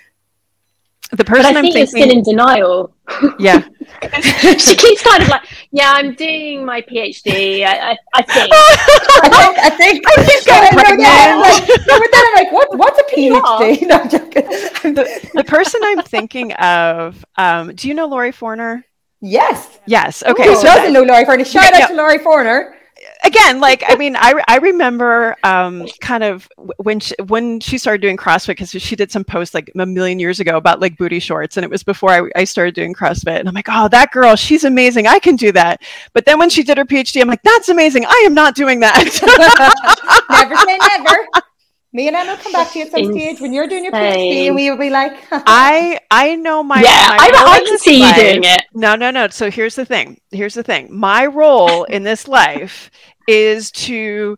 The person but I I'm think thinking, you're still in denial. Yeah, she keeps kind of like, yeah, I'm doing my PhD. I, I, I think. I think. I think. I think. I know, like, no, but then I'm like, what? What's a PhD? No, I'm the, the person I'm thinking of. Um, do you know Lori Forner? Yes. Yes. Okay. Who so doesn't know Lori Forner? Shout Yeah, out to Lori Forner. again, like I mean, I I remember um, kind of when she, when she started doing CrossFit because she did some posts like a million years ago about like booty shorts, and it was before I, I started doing CrossFit, and I'm like, oh, that girl, she's amazing, I can do that. But then when she did her PhD, I'm like, that's amazing, I am not doing that. never say never. Me and Emma will come back to you at some stage when you're doing your PhD, and we will be like, I I know my yeah, my I, I can this see you doing it. No, no, no. So here's the thing. Here's the thing. My role in this life is to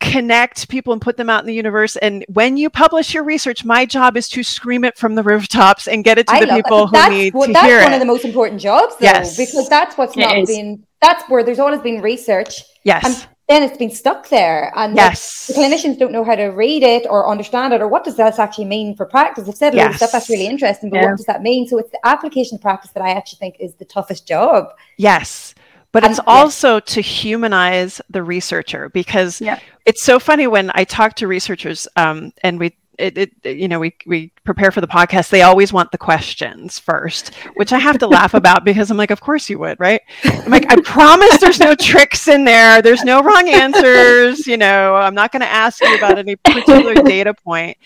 connect people and put them out in the universe. And when you publish your research, my job is to scream it from the rooftops and get it to I the people that. who That's, need what- to that's hear one it. of the most important jobs, though, Yes. because that's what's It not is. been. That's where there's always been research, yes. and then it's been stuck there, and like, yes. the clinicians don't know how to read it or understand it or what does that actually mean for practice. I've said a lot of Yes. stuff that's really interesting, but Yeah. what does that mean? So it's the application practice that I actually think is the toughest job. Yes. But it's And- yeah. also to humanize the researcher because Yeah. it's so funny when I talk to researchers um, and we it, it you know we we prepare for the podcast. They always want the questions first which I have to laugh about because I'm like of course you would right? I'm like I promise there's no tricks in there. There's no wrong answers you know. I'm not going to ask you about any particular data point.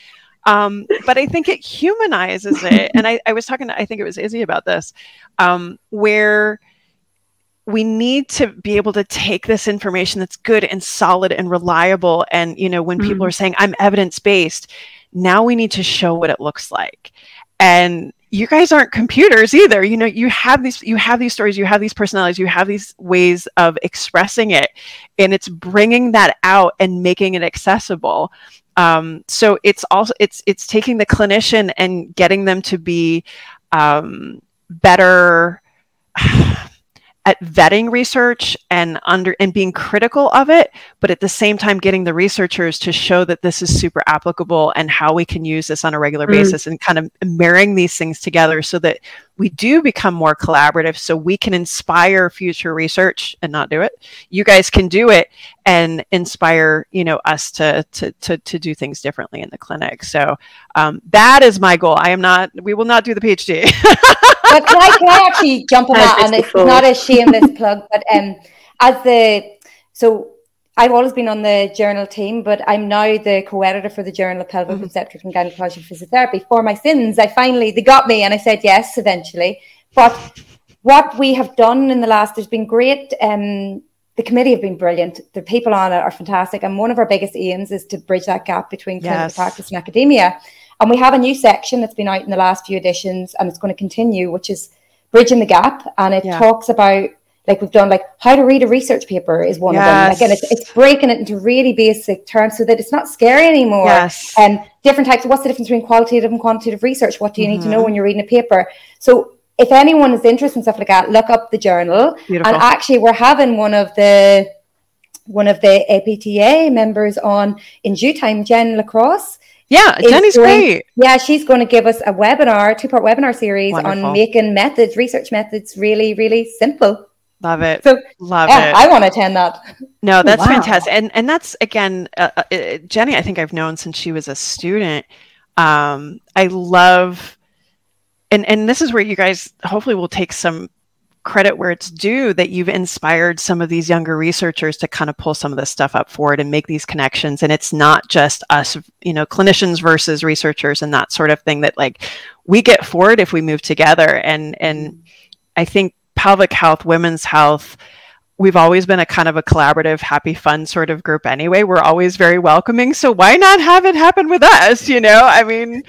Um, but I think it humanizes it. And I, I was talking to I think it was Izzy about this um, where we need to be able to take this information that's good and solid and reliable. And you know when people Mhm. are saying i'm evidence based now we need to show what it looks like. And you guys aren't computers either. You know you have these you have these stories you have these personalities you have these ways of expressing it and it's bringing that out and making it accessible. Um, so it's also it's it's taking the clinician and getting them to be um, better at vetting research and under and being critical of it but at the same time getting the researchers to show that this is super applicable and how we can use this on a regular Mm. basis and kind of marrying these things together so that we do become more collaborative so we can inspire future research and not do it. You guys can do it and inspire you know us to to to, to do things differently in the clinic. So um, that is my goal. I am not we will not do the phd but can I can I actually jump on Heard that? And it's not a shameless plug, but um, as the so I've always been on the journal team, but I'm now the co-editor for the Journal of Pelvic Mhm. Obstetrics and Gynecology Physiotherapy. For my sins, I finally they got me, and I said yes eventually. But what we have done in the last, there's been great. Um, the committee have been brilliant. The people on it are fantastic, and one of our biggest aims is to bridge that gap between clinical Yes. practice and academia. And we have a new section that's been out in the last few editions, and it's going to continue, which is bridging the gap. And it Yeah. talks about like we've done like how to read a research paper is one of them. again it's, it's breaking it into really basic terms so that it's not scary anymore. yes And different types. What's the difference between qualitative and quantitative research? What do you need to know when mm-hmm. you're reading a paper? So if anyone is interested in stuff like that, look up the journal. beautiful And actually, we're having one of the one of the APTA members on in due time, Jen LaCross. yeah is jenny's doing- great Yeah, she's going to give us a webinar, two part webinar series Wonderful. on making methods, research methods, really, really simple. Love it So, love yeah, it I want to attend that. No, that's wow. fantastic, and and that's again, uh, uh, uh, Jenny. I think I've known since she was a student. Um, I love, and and this is where you guys hopefully will take some credit where it's due that you've inspired some of these younger researchers to kind of pull some of this stuff up forward and make these connections. And it's not just us, you know, clinicians versus researchers and that sort of thing. That like we get forward if we move together, and and I think pelvic health, women's health we've always been a kind of a collaborative, happy, fun sort of group anyway. We're always very welcoming. So why not have it happen with us? You know, I mean,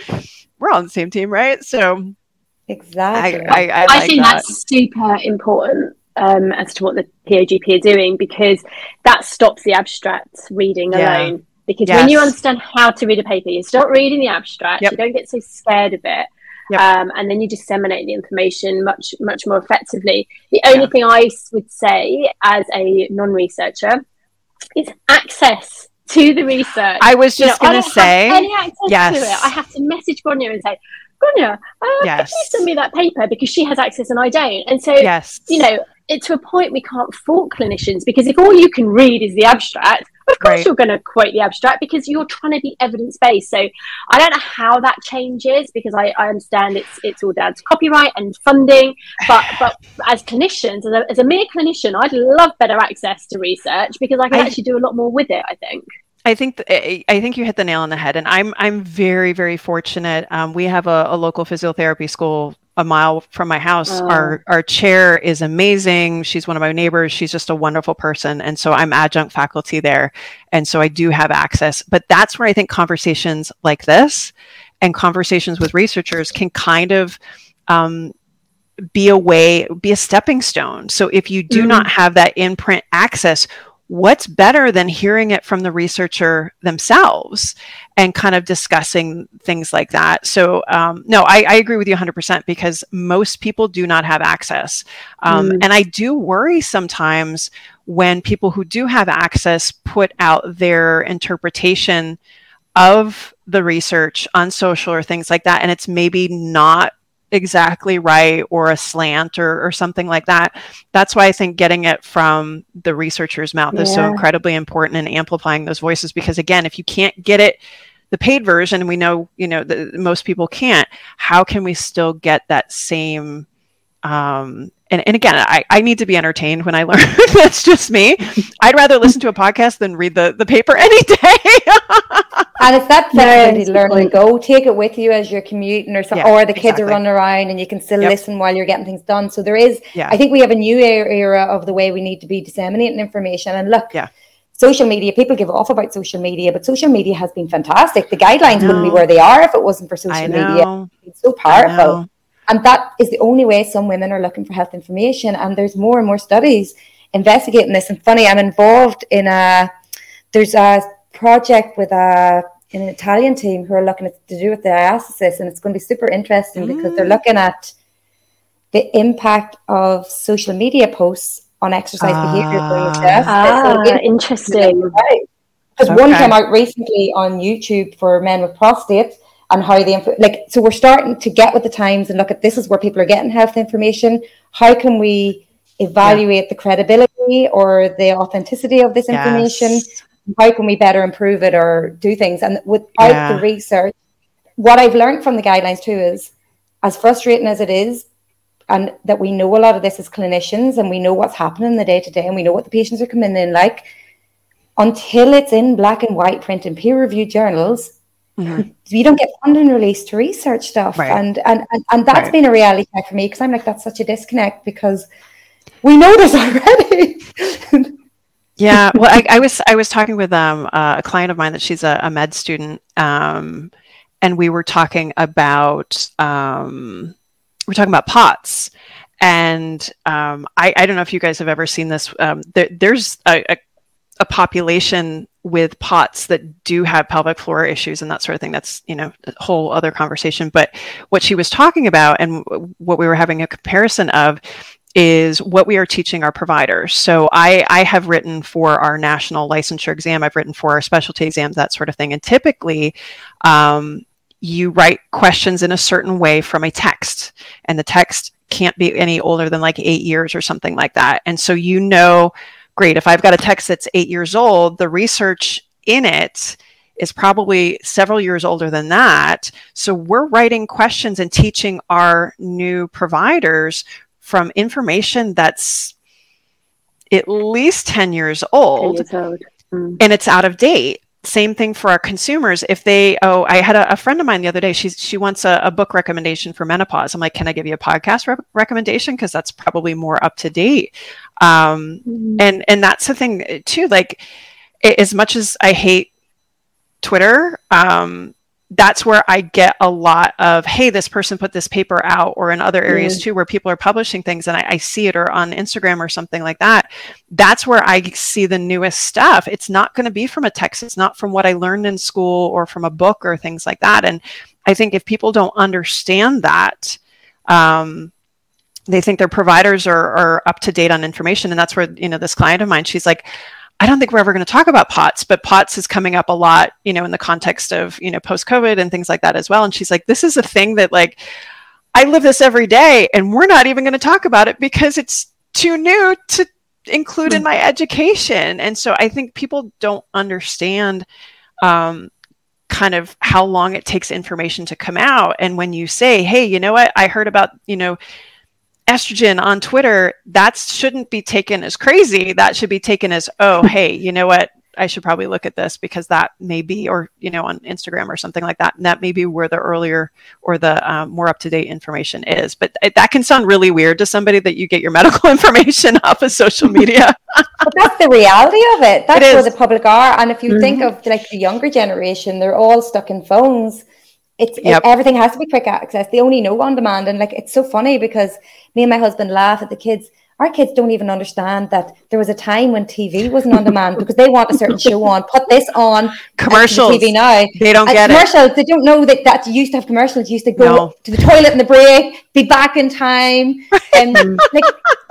we're all on the same team, right? So Exactly. I, I, I like think that. that's super important um, as to what the POGP are doing because that stops the abstract reading Yeah. alone. Because when you understand how to read a paper, you start reading the abstract. Yep. You don't get so scared of it, Yep. um, and then you disseminate the information much much more effectively. The only Yeah. thing I would say as a non-researcher is access to the research. I was You know, just going to say, any access yes. to it. I have to message Gráinne and say, Gráinne, uh, yes. can you send me that paper because she has access and I don't? And so, yes. you know, it, to a point, we can't fault clinicians because if all you can read is the abstract, of course right. you're going to quote the abstract because you're trying to be evidence based. So I don't know how that changes because I, I understand it's it's all down to copyright and funding. But but as clinicians, as a, as a mere clinician, I'd love better access to research because I can I, actually do a lot more with it. I think. I think th- I think you hit the nail on the head, and I'm I'm very very fortunate. Um, we have a, a, local physiotherapy school a mile from my house. Oh. Our our chair is amazing. She's one of my neighbors. She's just a wonderful person, and so I'm adjunct faculty there, and so I do have access. But that's where I think conversations like this and conversations with researchers can kind of um, be a way, be a stepping stone. So if you do mm. not have that in-print access, what's better than hearing it from the researcher themselves and kind of discussing things like that so um, no I, I, agree with you 100% because most people do not have access um, mm. and i do worry sometimes when people who do have access put out their interpretation of the research on social or things like that and it's maybe not exactly right or a slant or, or something like that. That's why I think getting it from the researcher's mouth yeah. is so incredibly important and amplifying those voices because again, if you can't get it the paid version, we know, you know, the, most people can't, how can we still get that same um, and, and again, I, I need to be entertained when I learn. That's just me. I'd rather listen to a podcast than read the, the paper any day. and it's that flexibility to learn and go. Take it with you as you're commuting or something, yeah, or the kids exactly. are running around and you can still yep. listen while you're getting things done. So there is, yeah. I think we have a new era of the way we need to be disseminating information. And look, yeah. social media, people give off about social media, but social media has been fantastic. The guidelines wouldn't be where they are if it wasn't for social media. It's so powerful. And that is the only way some women are looking for health information. And there's more and more studies investigating this. And funny, I'm involved in a, there's a project with a in an Italian team who are looking at to do with the diastasis, and it's going to be super interesting mm. because they're mm. looking at the impact of social media posts on exercise ah. behavior Ah, so interesting. Because okay. one came out recently on YouTube for men with prostate, and how they like. So we're starting to get with the times and look at this is where people are getting health information. How can we evaluate yeah. the credibility or the authenticity of this information? Yes how can we better improve it or do things? And without yeah. the research, what I've learned from the guidelines too is as frustrating as it is, and that we know a lot of this as clinicians and we know what's happening in the day to day and we know what the patients are coming in like, until it's in black and white print in peer reviewed journals, mm-hmm. you don't get funding released to research stuff. Right. And, and, and, and that's right. been a reality check for me because I'm like, that's such a disconnect because we know this already. Yeah, well, I, I, was I was talking with um, uh, a client of mine that she's a, a med student, um, and we were talking about um, we're talking about POTS, and um, I, I don't know if you guys have ever seen this. Um, there, there's a, a, a, population with POTS that do have pelvic floor issues and that sort of thing. That's you know a whole other conversation. But what she was talking about and what we were having a comparison of is what we are teaching our providers. So I, I have written for our national licensure exam, I've written for our specialty exams, that sort of thing. And typically, um, you write questions in a certain way from a text, and the text can't be any older than like eight years or something like that. And so you know, great, if I've got a text that's eight years old, the research in it is probably several years older than that. So we're writing questions and teaching our new providers from information that's at least 10 years old, 10 years old. Mm. and it's out of date same thing for our consumers if they oh i had a, a friend of mine the other day she, she wants a, a, book recommendation for menopause i'm like can i give you a podcast re- recommendation because that's probably more up to date um, mm-hmm. and and that's the thing too like as much as i hate twitter um, that's where I get a lot of, hey, this person put this paper out, or in other areas mm. too, where people are publishing things and I, I, see it, or on Instagram or something like that. That's where I see the newest stuff. It's not going to be from a text, it's not from what I learned in school or from a book or things like that. And I think if people don't understand that, um, they think their providers are, are up to date on information. And that's where, you know, this client of mine, she's like, I don't think we're ever going to talk about POTS, but POTS is coming up a lot, you know, in the context of, you know, post COVID and things like that as well. And she's like, this is a thing that like, I live this every day and we're not even going to talk about it because it's too new to include in hmm. my education. And so I think people don't understand um, kind of how long it takes information to come out. And when you say, hey, you know what, I heard about, you know, estrogen on Twitter, that shouldn't be taken as crazy. That should be taken as, oh, hey, you know what? I should probably look at this because that may be, or you know, on Instagram or something like that. And that may be where the earlier or the um, more up to date information is. But it, that can sound really weird to somebody that you get your medical information off of social media. but that's the reality of it. That's it where the public are. And if you mm-hmm. think of like the younger generation, they're all stuck in phones it's yep. it, everything has to be quick access. They only know on demand, and like it's so funny because me and my husband laugh at the kids. Our kids don't even understand that there was a time when TV wasn't on demand because they want a certain show on. Put this on commercials. TV now. They don't and get commercials. It. They don't know that that used to have commercials. You used to go no. to the toilet in the break, be back in time, and like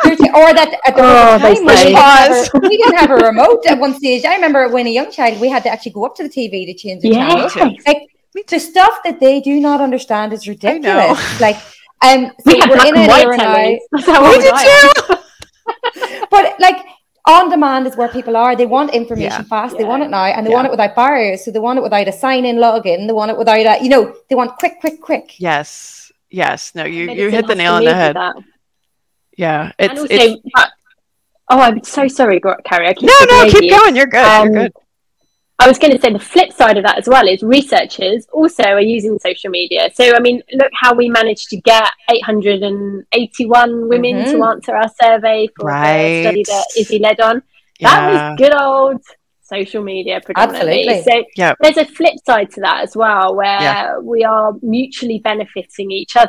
or that at the oh, time we didn't, have a, we didn't have a remote at one stage. I remember when a young child, we had to actually go up to the TV to change the yeah. channel. Like the stuff that they do not understand is ridiculous. Like, um, so we are in an era now. We did too. but like on demand is where people are. They want information yeah. fast. Yeah. They want it now, and they yeah. want it without barriers. So they want it without a sign-in login. They want it without a, you know, they want quick, quick, quick. Yes, yes. No, you you hit the nail on the head. Yeah, it's, also, it's... oh, I'm so sorry, Carrie. I keep no, no, keep you. going. You're good. Um, You're good. I was going to say the flip side of that as well is researchers also are using social media. So, I mean, look how we managed to get 881 women mm-hmm. to answer our survey for right. the study that Izzy led on. That yeah. was good old social media predominantly. Absolutely. So yep. there's a flip side to that as well, where yeah. we are mutually benefiting each other.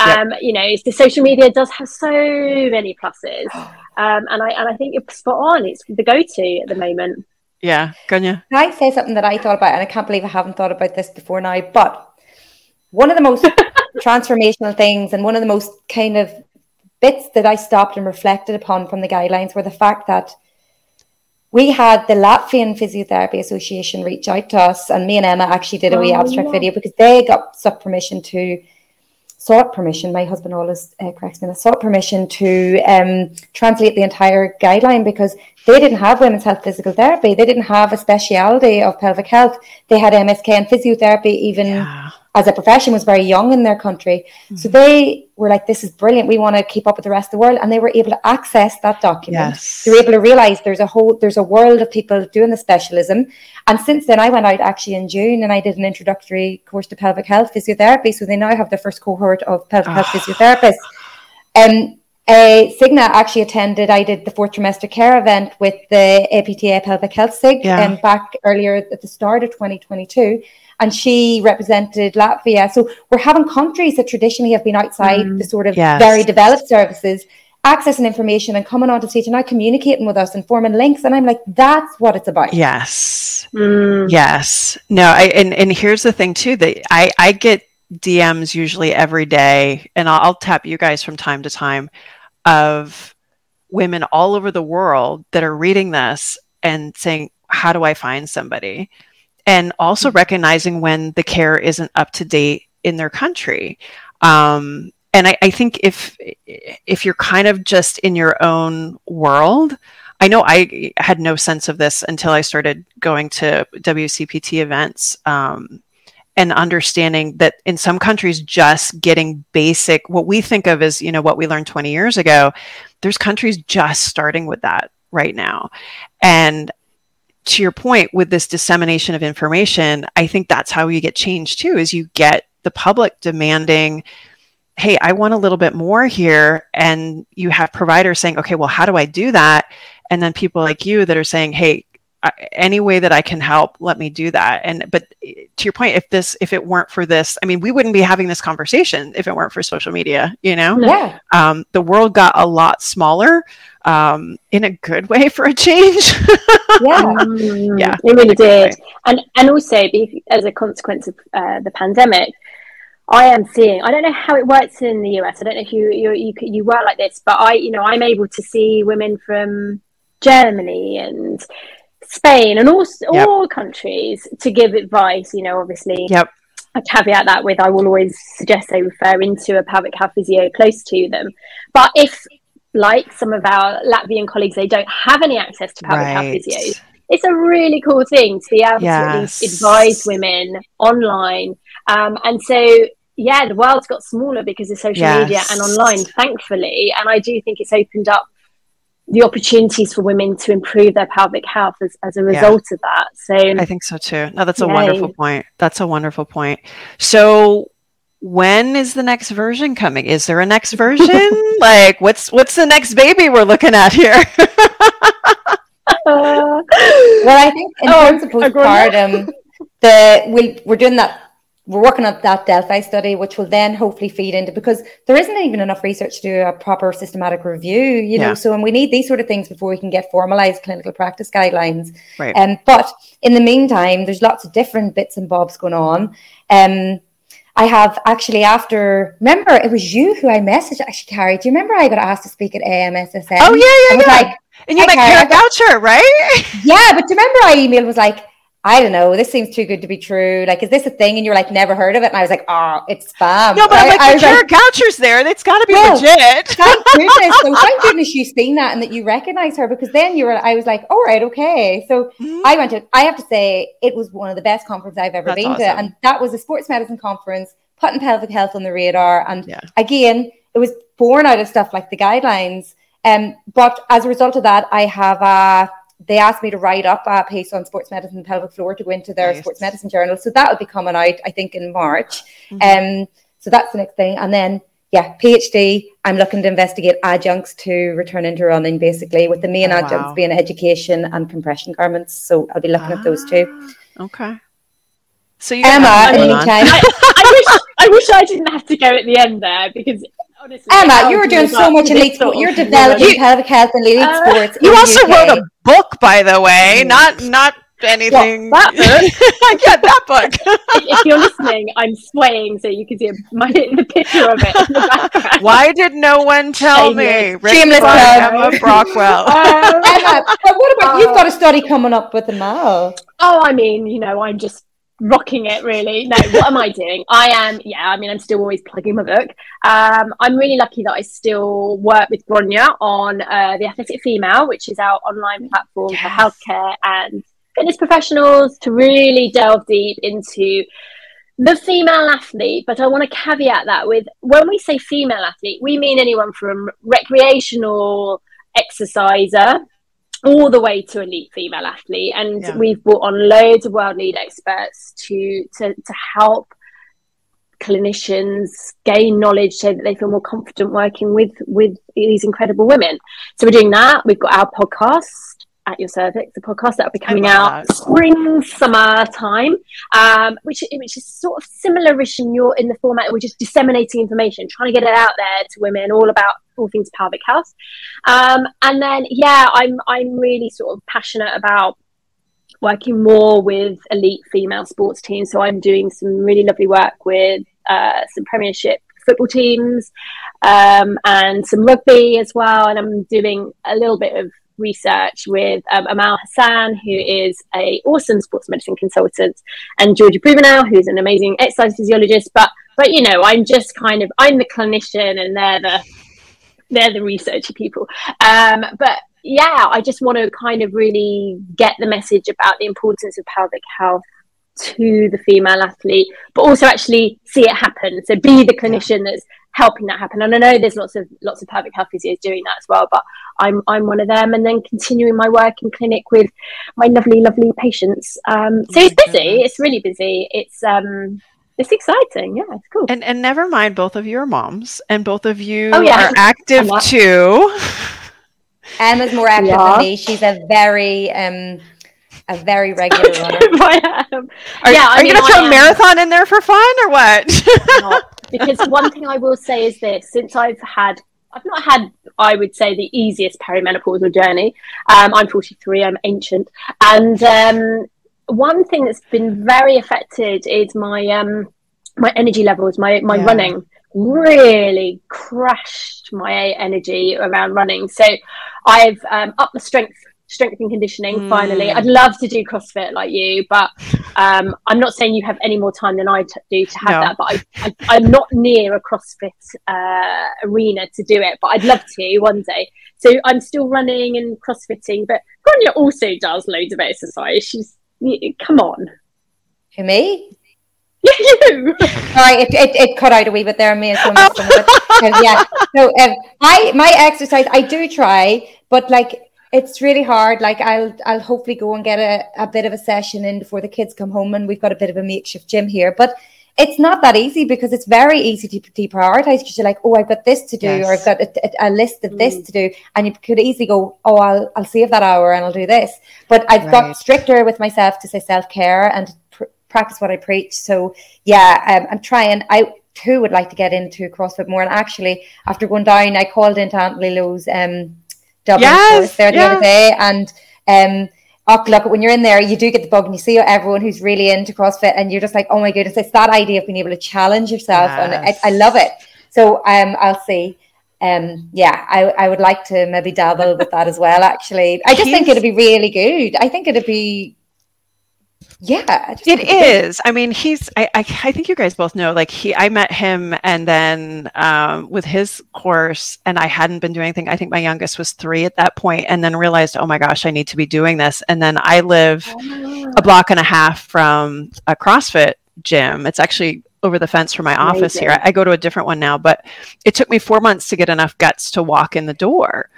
Um, yep. You know, the social media does have so many pluses, um, and I and I think you're spot on. It's the go-to at the moment. Yeah, can you? Can I say something that I thought about, and I can't believe I haven't thought about this before now, but one of the most transformational things and one of the most kind of bits that I stopped and reflected upon from the guidelines were the fact that we had the Latvian Physiotherapy Association reach out to us, and me and Emma actually did a wee oh, abstract yeah. video because they got sought permission to sought permission. My husband always uh, corrects me. Sought permission to um, translate the entire guideline because they didn't have women's health physical therapy. They didn't have a speciality of pelvic health. They had MSK and physiotherapy, even yeah. As a profession, was very young in their country. Mm-hmm. So they were like, this is brilliant. We want to keep up with the rest of the world. And they were able to access that document. Yes. They were able to realize there's a whole, there's a world of people doing the specialism. And since then, I went out actually in June and I did an introductory course to pelvic health physiotherapy. So they now have the first cohort of pelvic oh. health ah. physiotherapists. Um, uh, Signa actually attended. I did the fourth trimester care event with the APTA Pelvic Health Sig yeah. um, back earlier at the start of 2022, and she represented Latvia. So we're having countries that traditionally have been outside mm, the sort of yes. very developed services accessing information and coming onto stage and now communicating with us and forming links. And I'm like, that's what it's about. Yes. Mm. Yes. No, I and, and here's the thing too that I, I get DMs usually every day, and I'll, I'll tap you guys from time to time of women all over the world that are reading this and saying, How do I find somebody? And also mm-hmm. recognizing when the care isn't up to date in their country. Um, and I, I think if if you're kind of just in your own world, I know I had no sense of this until I started going to WCPT events um, and understanding that in some countries just getting basic what we think of as you know what we learned 20 years ago there's countries just starting with that right now. And to your point with this dissemination of information i think that's how you get change too is you get the public demanding hey i want a little bit more here and you have providers saying okay well how do i do that? And then people like you that are saying hey any way that I can help, let me do that. And but to your point, if this if it weren't for this, I mean, we wouldn't be having this conversation if it weren't for social media. You know, yeah. Um, the world got a lot smaller um, in a good way for a change. yeah, mm, yeah, it really did. And and also as a consequence of uh, the pandemic. I am seeing. I don't know how it works in the US. I don't know if you you you, you work like this, but I, you know, I'm able to see women from Germany and Spain and all yep. all countries to give advice. You know, obviously. Yep. I caveat that with I will always suggest they refer into a pelvic health physio close to them. But if, like some of our Latvian colleagues, they don't have any access to pelvic right. health physios, it's a really cool thing to be able yes. to advise women online. Um, and so, yeah, the world's got smaller because of social yes. media and online, thankfully. And I do think it's opened up the opportunities for women to improve their pelvic health as, as a result yeah. of that. So I think so too. No, that's a yay. wonderful point. That's a wonderful point. So when is the next version coming? Is there a next version? like what's what's the next baby we're looking at here? Uh, well, I think in oh, terms of postpartum, the we we're doing that. We're working on that Delphi study, which will then hopefully feed into because there isn't even enough research to do a proper systematic review, you know. Yeah. So, and we need these sort of things before we can get formalized clinical practice guidelines. Right. Um, but in the meantime, there's lots of different bits and bobs going on. Um, I have actually after remember it was you who I messaged actually Carrie. Do you remember I got asked to speak at AMSSM? Oh yeah, yeah, yeah. Like, and you met Kara Goucher, right? Yeah, but do you remember I emailed was like, I don't know, this seems too good to be true. Like, is this a thing? And you're like, never heard of it. And I was like, oh, it's spam. No, but? I'm like, Kara like, Goucher's there. That's got to be well, legit. thank goodness. So thank goodness you've seen that and that you recognize her because then you were, I was like, all right, okay. So mm-hmm. I went to, I have to say, it was one of the best conferences I've ever That's been awesome. to. And that was a sports medicine conference, putting pelvic health on the radar. And yeah. again, it was born out of stuff like the guidelines um, but as a result of that, I have uh, they asked me to write up a piece on sports medicine and pelvic floor to go into their nice. sports medicine journal. So that will be coming out, I think, in March. Mm-hmm. Um, so that's the next thing. And then, yeah, PhD, I'm looking to investigate adjuncts to return into running, basically, with the main oh, adjuncts wow. being education and compression garments. So I'll be looking ah, at those too. Ah, okay. So you Emma, anytime. I, I, wish I wish I didn't have to go at the end there because honestly, Emma, you were doing so much elite sports. You're developing you, pelvic health and elite uh, sports. You also UK. wrote a book, by the way, mm. not not anything. What, that book? yeah, that book. if you're listening, I'm swaying so you can see my, the picture of it. Why did no one tell Shameless. me? Shameless Emma Brockwell. Um, Emma, but what about uh, you've got a study coming up with the Mal? Oh, I mean, you know, I'm just rocking it really. No what am i doing? I am yeah i mean i'm still always plugging my book. Um, i'm really lucky that i still work with Gráinne on uh, the athletic female which is our online platform yes. for healthcare and fitness professionals to really delve deep into the female athlete. But i want to caveat that with when we say female athlete we mean anyone from recreational exerciser all the way to elite female athlete. And yeah. we've brought on loads of world lead experts to, to, to help clinicians gain knowledge so that they feel more confident working with with these incredible women. So we're doing that. We've got our podcast at your cervix, the podcast that will be coming out spring summer time, um, which which is sort of similar-ish in your in the format. We're just disseminating information, trying to get it out there to women, all about all things pelvic health. Um, and then yeah, I'm I'm really sort of passionate about working more with elite female sports teams. So I'm doing some really lovely work with uh, some Premiership football teams um, and some rugby as well. And I'm doing a little bit of research with um, Amal Hassan, who is a awesome sports medicine consultant, and Georgia Prubenau, who's an amazing exercise physiologist. But but you know, I'm just kind of I'm the clinician, and they're the they're the researchy people. Um, but yeah, I just want to kind of really get the message about the importance of pelvic health to the female athlete, but also actually see it happen. So be the clinician that's helping that happen. And I know there's lots of lots of pelvic health physios doing that as well, but I'm I'm one of them. And then continuing my work in clinic with my lovely, lovely patients. Um, so it's busy. It's really busy. It's um, it's exciting. Yeah, it's cool. And and never mind, both of you are moms, and both of you oh, yeah. are active too. Emma's more active yeah. than me. She's a very um a very regular runner. I am. Are, yeah, are you going to throw a marathon in there for fun or what? because one thing I will say is this: since I've had, I've not had, I would say, the easiest perimenopausal journey. Um, I'm 43. I'm ancient, and um, one thing that's been very affected is my um, my energy levels. My my yeah. running really crashed my energy around running. So I've um, upped the strength strength and conditioning mm. finally. I'd love to do CrossFit like you, but um, I'm not saying you have any more time than I t- do to have no. that. But I, am not near a CrossFit uh, arena to do it, but I'd love to one day. So I'm still running and CrossFitting, but Gráinne also does loads of exercise. She's come on. Who me? you. Sorry, it, it, it, cut out a wee bit there. Me and yeah. So um, I my exercise I do try, but like it's really hard. Like I'll I'll hopefully go and get a, a bit of a session in before the kids come home, and we've got a bit of a makeshift gym here, but. It's not that easy because it's very easy to deprioritize because you're like, oh, I've got this to do, yes. or I've got a, a list of this mm. to do, and you could easily go, oh, I'll I'll save that hour and I'll do this. But I've right. got stricter with myself to say self care and pr- practice what I preach. So yeah, um, I'm trying. I too would like to get into CrossFit more. And actually, after going down, I called into Aunt Lilo's um, Dublin yes, course there the yeah. other day, and um, oh, look, when you're in there, you do get the bug, and you see everyone who's really into CrossFit, and you're just like, oh my goodness, it's that idea of being able to challenge yourself, yes. and I, I, love it. So um, I'll see. Um, yeah, I, I would like to maybe dabble with that as well. Actually, I just He's... think it'd be really good. I think it'd be yeah it is. I mean he's I, I, I think you guys both know like he i met him and then um, with his course and i hadn't been doing anything. I think my youngest was three at that point and then realized oh my gosh i need to be doing this. And then i live oh. a block and a half from a crossfit gym. It's actually over the fence from my Amazing. office here I, I go to a different one now but it took me four months to get enough guts to walk in the door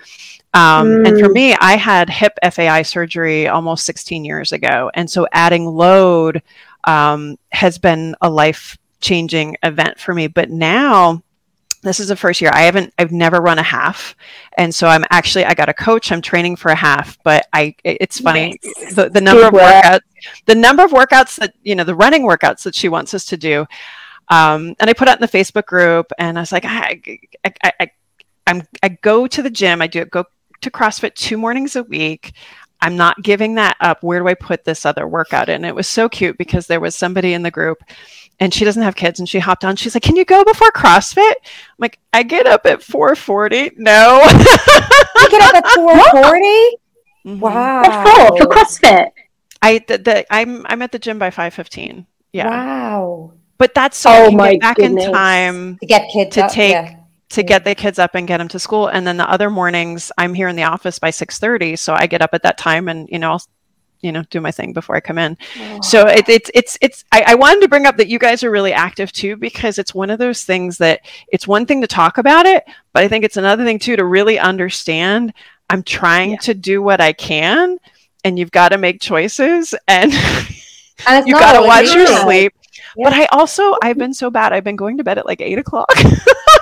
um, mm. And for mm. me, I had hip FAI surgery almost 16 years ago. And so adding load um, has been a life changing event for me. But now, this is the first year I haven't, I've never run a half. And so I'm actually, I got a coach, I'm training for a half, but I, it's funny, yes. the, the number of workouts, the number of workouts that, you know, the running workouts that she wants us to do. Um, and I put out in the Facebook group and I was like, I, I, I, I I'm, I go to the gym. I do go to CrossFit two mornings a week. I'm not giving that up. Where do I put this other workout in? It was so cute because there was somebody in the group and she doesn't have kids and she hopped on. She's like, Can you go before CrossFit? I'm like, I get up at 440. No. you get up at 440? mm-hmm. Wow. for CrossFit. I the, the, I'm I'm at the gym by 515. Yeah. Wow. But that's so oh my back goodness. in time to get kids to up, take yeah to get the kids up and get them to school and then the other mornings i'm here in the office by 6.30 so i get up at that time and you know i'll you know do my thing before i come in oh. so it, it's it's it's I, I, wanted to bring up that you guys are really active too because it's one of those things that it's one thing to talk about it but i think it's another thing too to really understand i'm trying yeah. to do what i can and you've got to make choices and, and you got to watch your sleep yeah. But i also i've been so bad i've been going to bed at like eight o'clock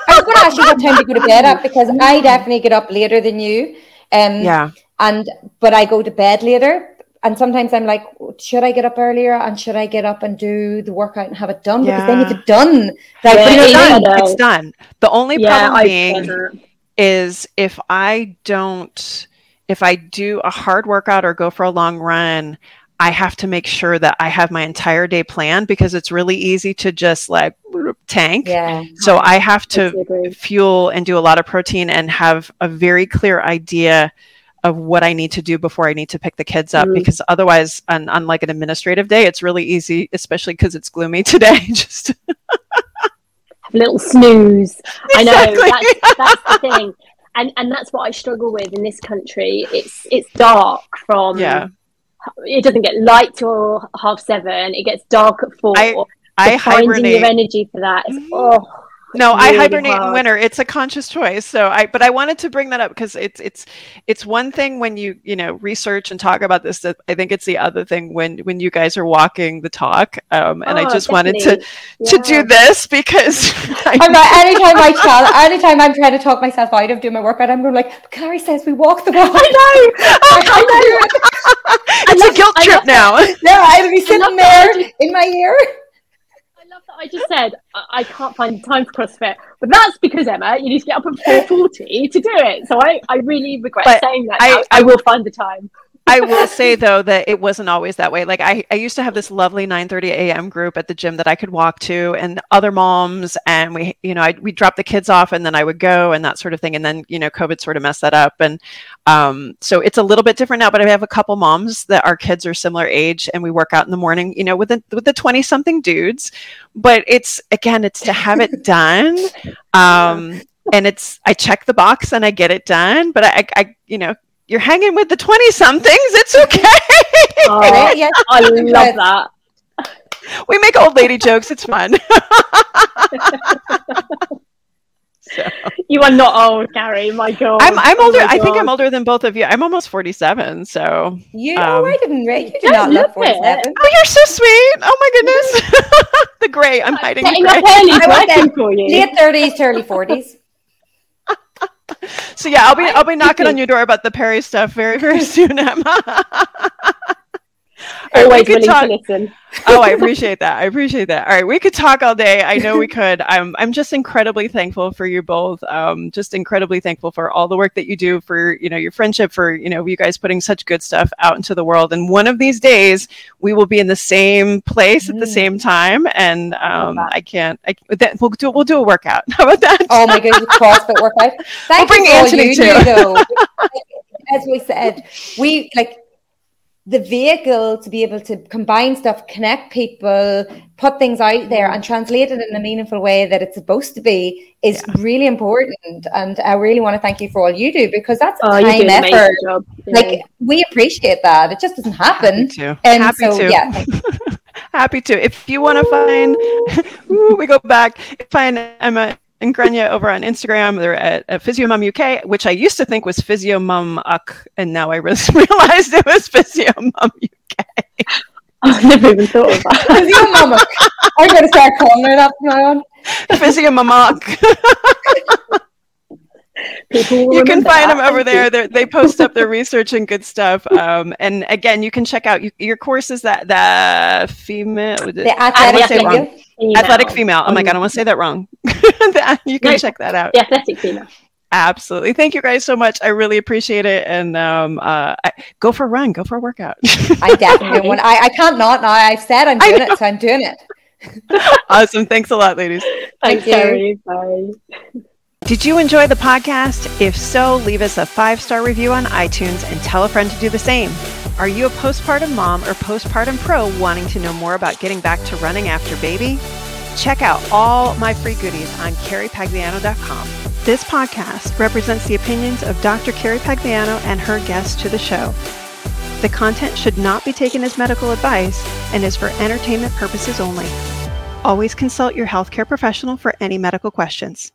I was going to ask you what time to go to bed at because I definitely get up later than you. Um, yeah. And but I go to bed later. And sometimes I'm like, should I get up earlier and should I get up and do the workout and have it done? Yeah. Because then if it's done, like, yeah, it's, done. it's done. The only yeah, problem being is if I don't, if I do a hard workout or go for a long run, I have to make sure that I have my entire day planned because it's really easy to just like tank. Yeah. So I have to fuel and do a lot of protein and have a very clear idea of what I need to do before I need to pick the kids up mm. because otherwise on, on like an administrative day it's really easy especially because it's gloomy today just a little snooze. Exactly. I know that's, that's the thing. And and that's what I struggle with in this country. It's it's dark from yeah it doesn't get light till half seven. It gets dark at four. I, I finding hibernate. your energy for that is mm-hmm. oh no i hibernate hard. in winter. It's a conscious choice. So i but i wanted to bring that up because it's it's it's one thing when you you know research and talk about this i think it's the other thing when when you guys are walking the talk um, and oh, i just definitely. wanted to yeah. to do this because i'm not anytime i tell anytime i'm trying to talk myself out of doing my workout i'm going like carrie says we walk the walk. I know. I know. It's a guilt trip now. yeah i'll be sitting there in my ear I just said I, can't find the time for CrossFit, but that's because Emma, you need to get up at four forty to do it. So I, I really regret but saying that. I, I will find the time. I will say though that it wasn't always that way. Like I, I used to have this lovely 9:30 a.m. group at the gym that I could walk to, and other moms, and we, you know, I we drop the kids off, and then I would go and that sort of thing. And then you know, COVID sort of messed that up, and um, so it's a little bit different now. But I have a couple moms that our kids are similar age, and we work out in the morning, you know, with the with the 20 something dudes. But it's again, it's to have it done. Um, and it's I check the box and I get it done. But I, I you know, you're hanging with the 20 somethings. It's okay. Oh, yes, I love that. We make old lady jokes. It's fun. so. You are not old, Carrie. My God. I'm, I'm older. Oh I think I'm older than both of you. I'm almost 47. So you, um, oh, I didn't rate. You did not look 47. It. Oh, you're so sweet. Oh my goodness. the gray. I'm hiding the gray. I late 30s, early 40s so yeah, I'll be I'll be knocking on your door about the peri stuff very very soon, Emma. Always willing talk- to listen. oh, I appreciate that. I appreciate that. All right, we could talk all day. I know we could. I'm I'm just incredibly thankful for you both. Um, just incredibly thankful for all the work that you do for you know your friendship, for you know you guys putting such good stuff out into the world. And one of these days, we will be in the same place mm. at the mm. same time. And um, I can't. I that, we'll do we'll do a workout. How about that? Oh my goodness, CrossFit workout. Thank we'll bring Anthony too. As we said, we like the vehicle to be able to combine stuff, connect people, put things out there, and translate it in a meaningful way that it's supposed to be is yeah. really important. And I really want to thank you for all you do because that's oh, time effort. Yeah. Like we appreciate that. It just doesn't happen. Happy to. And Happy so, to. yeah. Happy to. If you want to find, ooh, we go back. Find Emma and Gráinne over on Instagram. They're at, at PhysioMom UK, which I used to think was PhysioMom UK, and now I realized it was PhysioMom UK. I've never even thought of that. PhysioMom I'm going to start calling her that from now on. PhysioMom People you can find them over there. They're, they post up their research and good stuff. Um, and again, you can check out you, your courses that the female the athletic female. athletic female. Oh my god, I want to say that wrong. you can no, check that out. The athletic female. Absolutely. Thank you guys so much. I really appreciate it. And um, uh, go for a run. Go for a workout. I definitely want. I, I can't not now. I've said I'm doing it, so I'm doing it. awesome. Thanks a lot, ladies. Thank Thanks, you. Bye. Did you enjoy the podcast? If so, leave us a five star review on iTunes and tell a friend to do the same. Are you a postpartum mom or postpartum pro wanting to know more about getting back to running after baby? Check out all my free goodies on carriepagliano.com. This podcast represents the opinions of Dr. Carrie Pagliano and her guests to the show. The content should not be taken as medical advice and is for entertainment purposes only. Always consult your healthcare professional for any medical questions.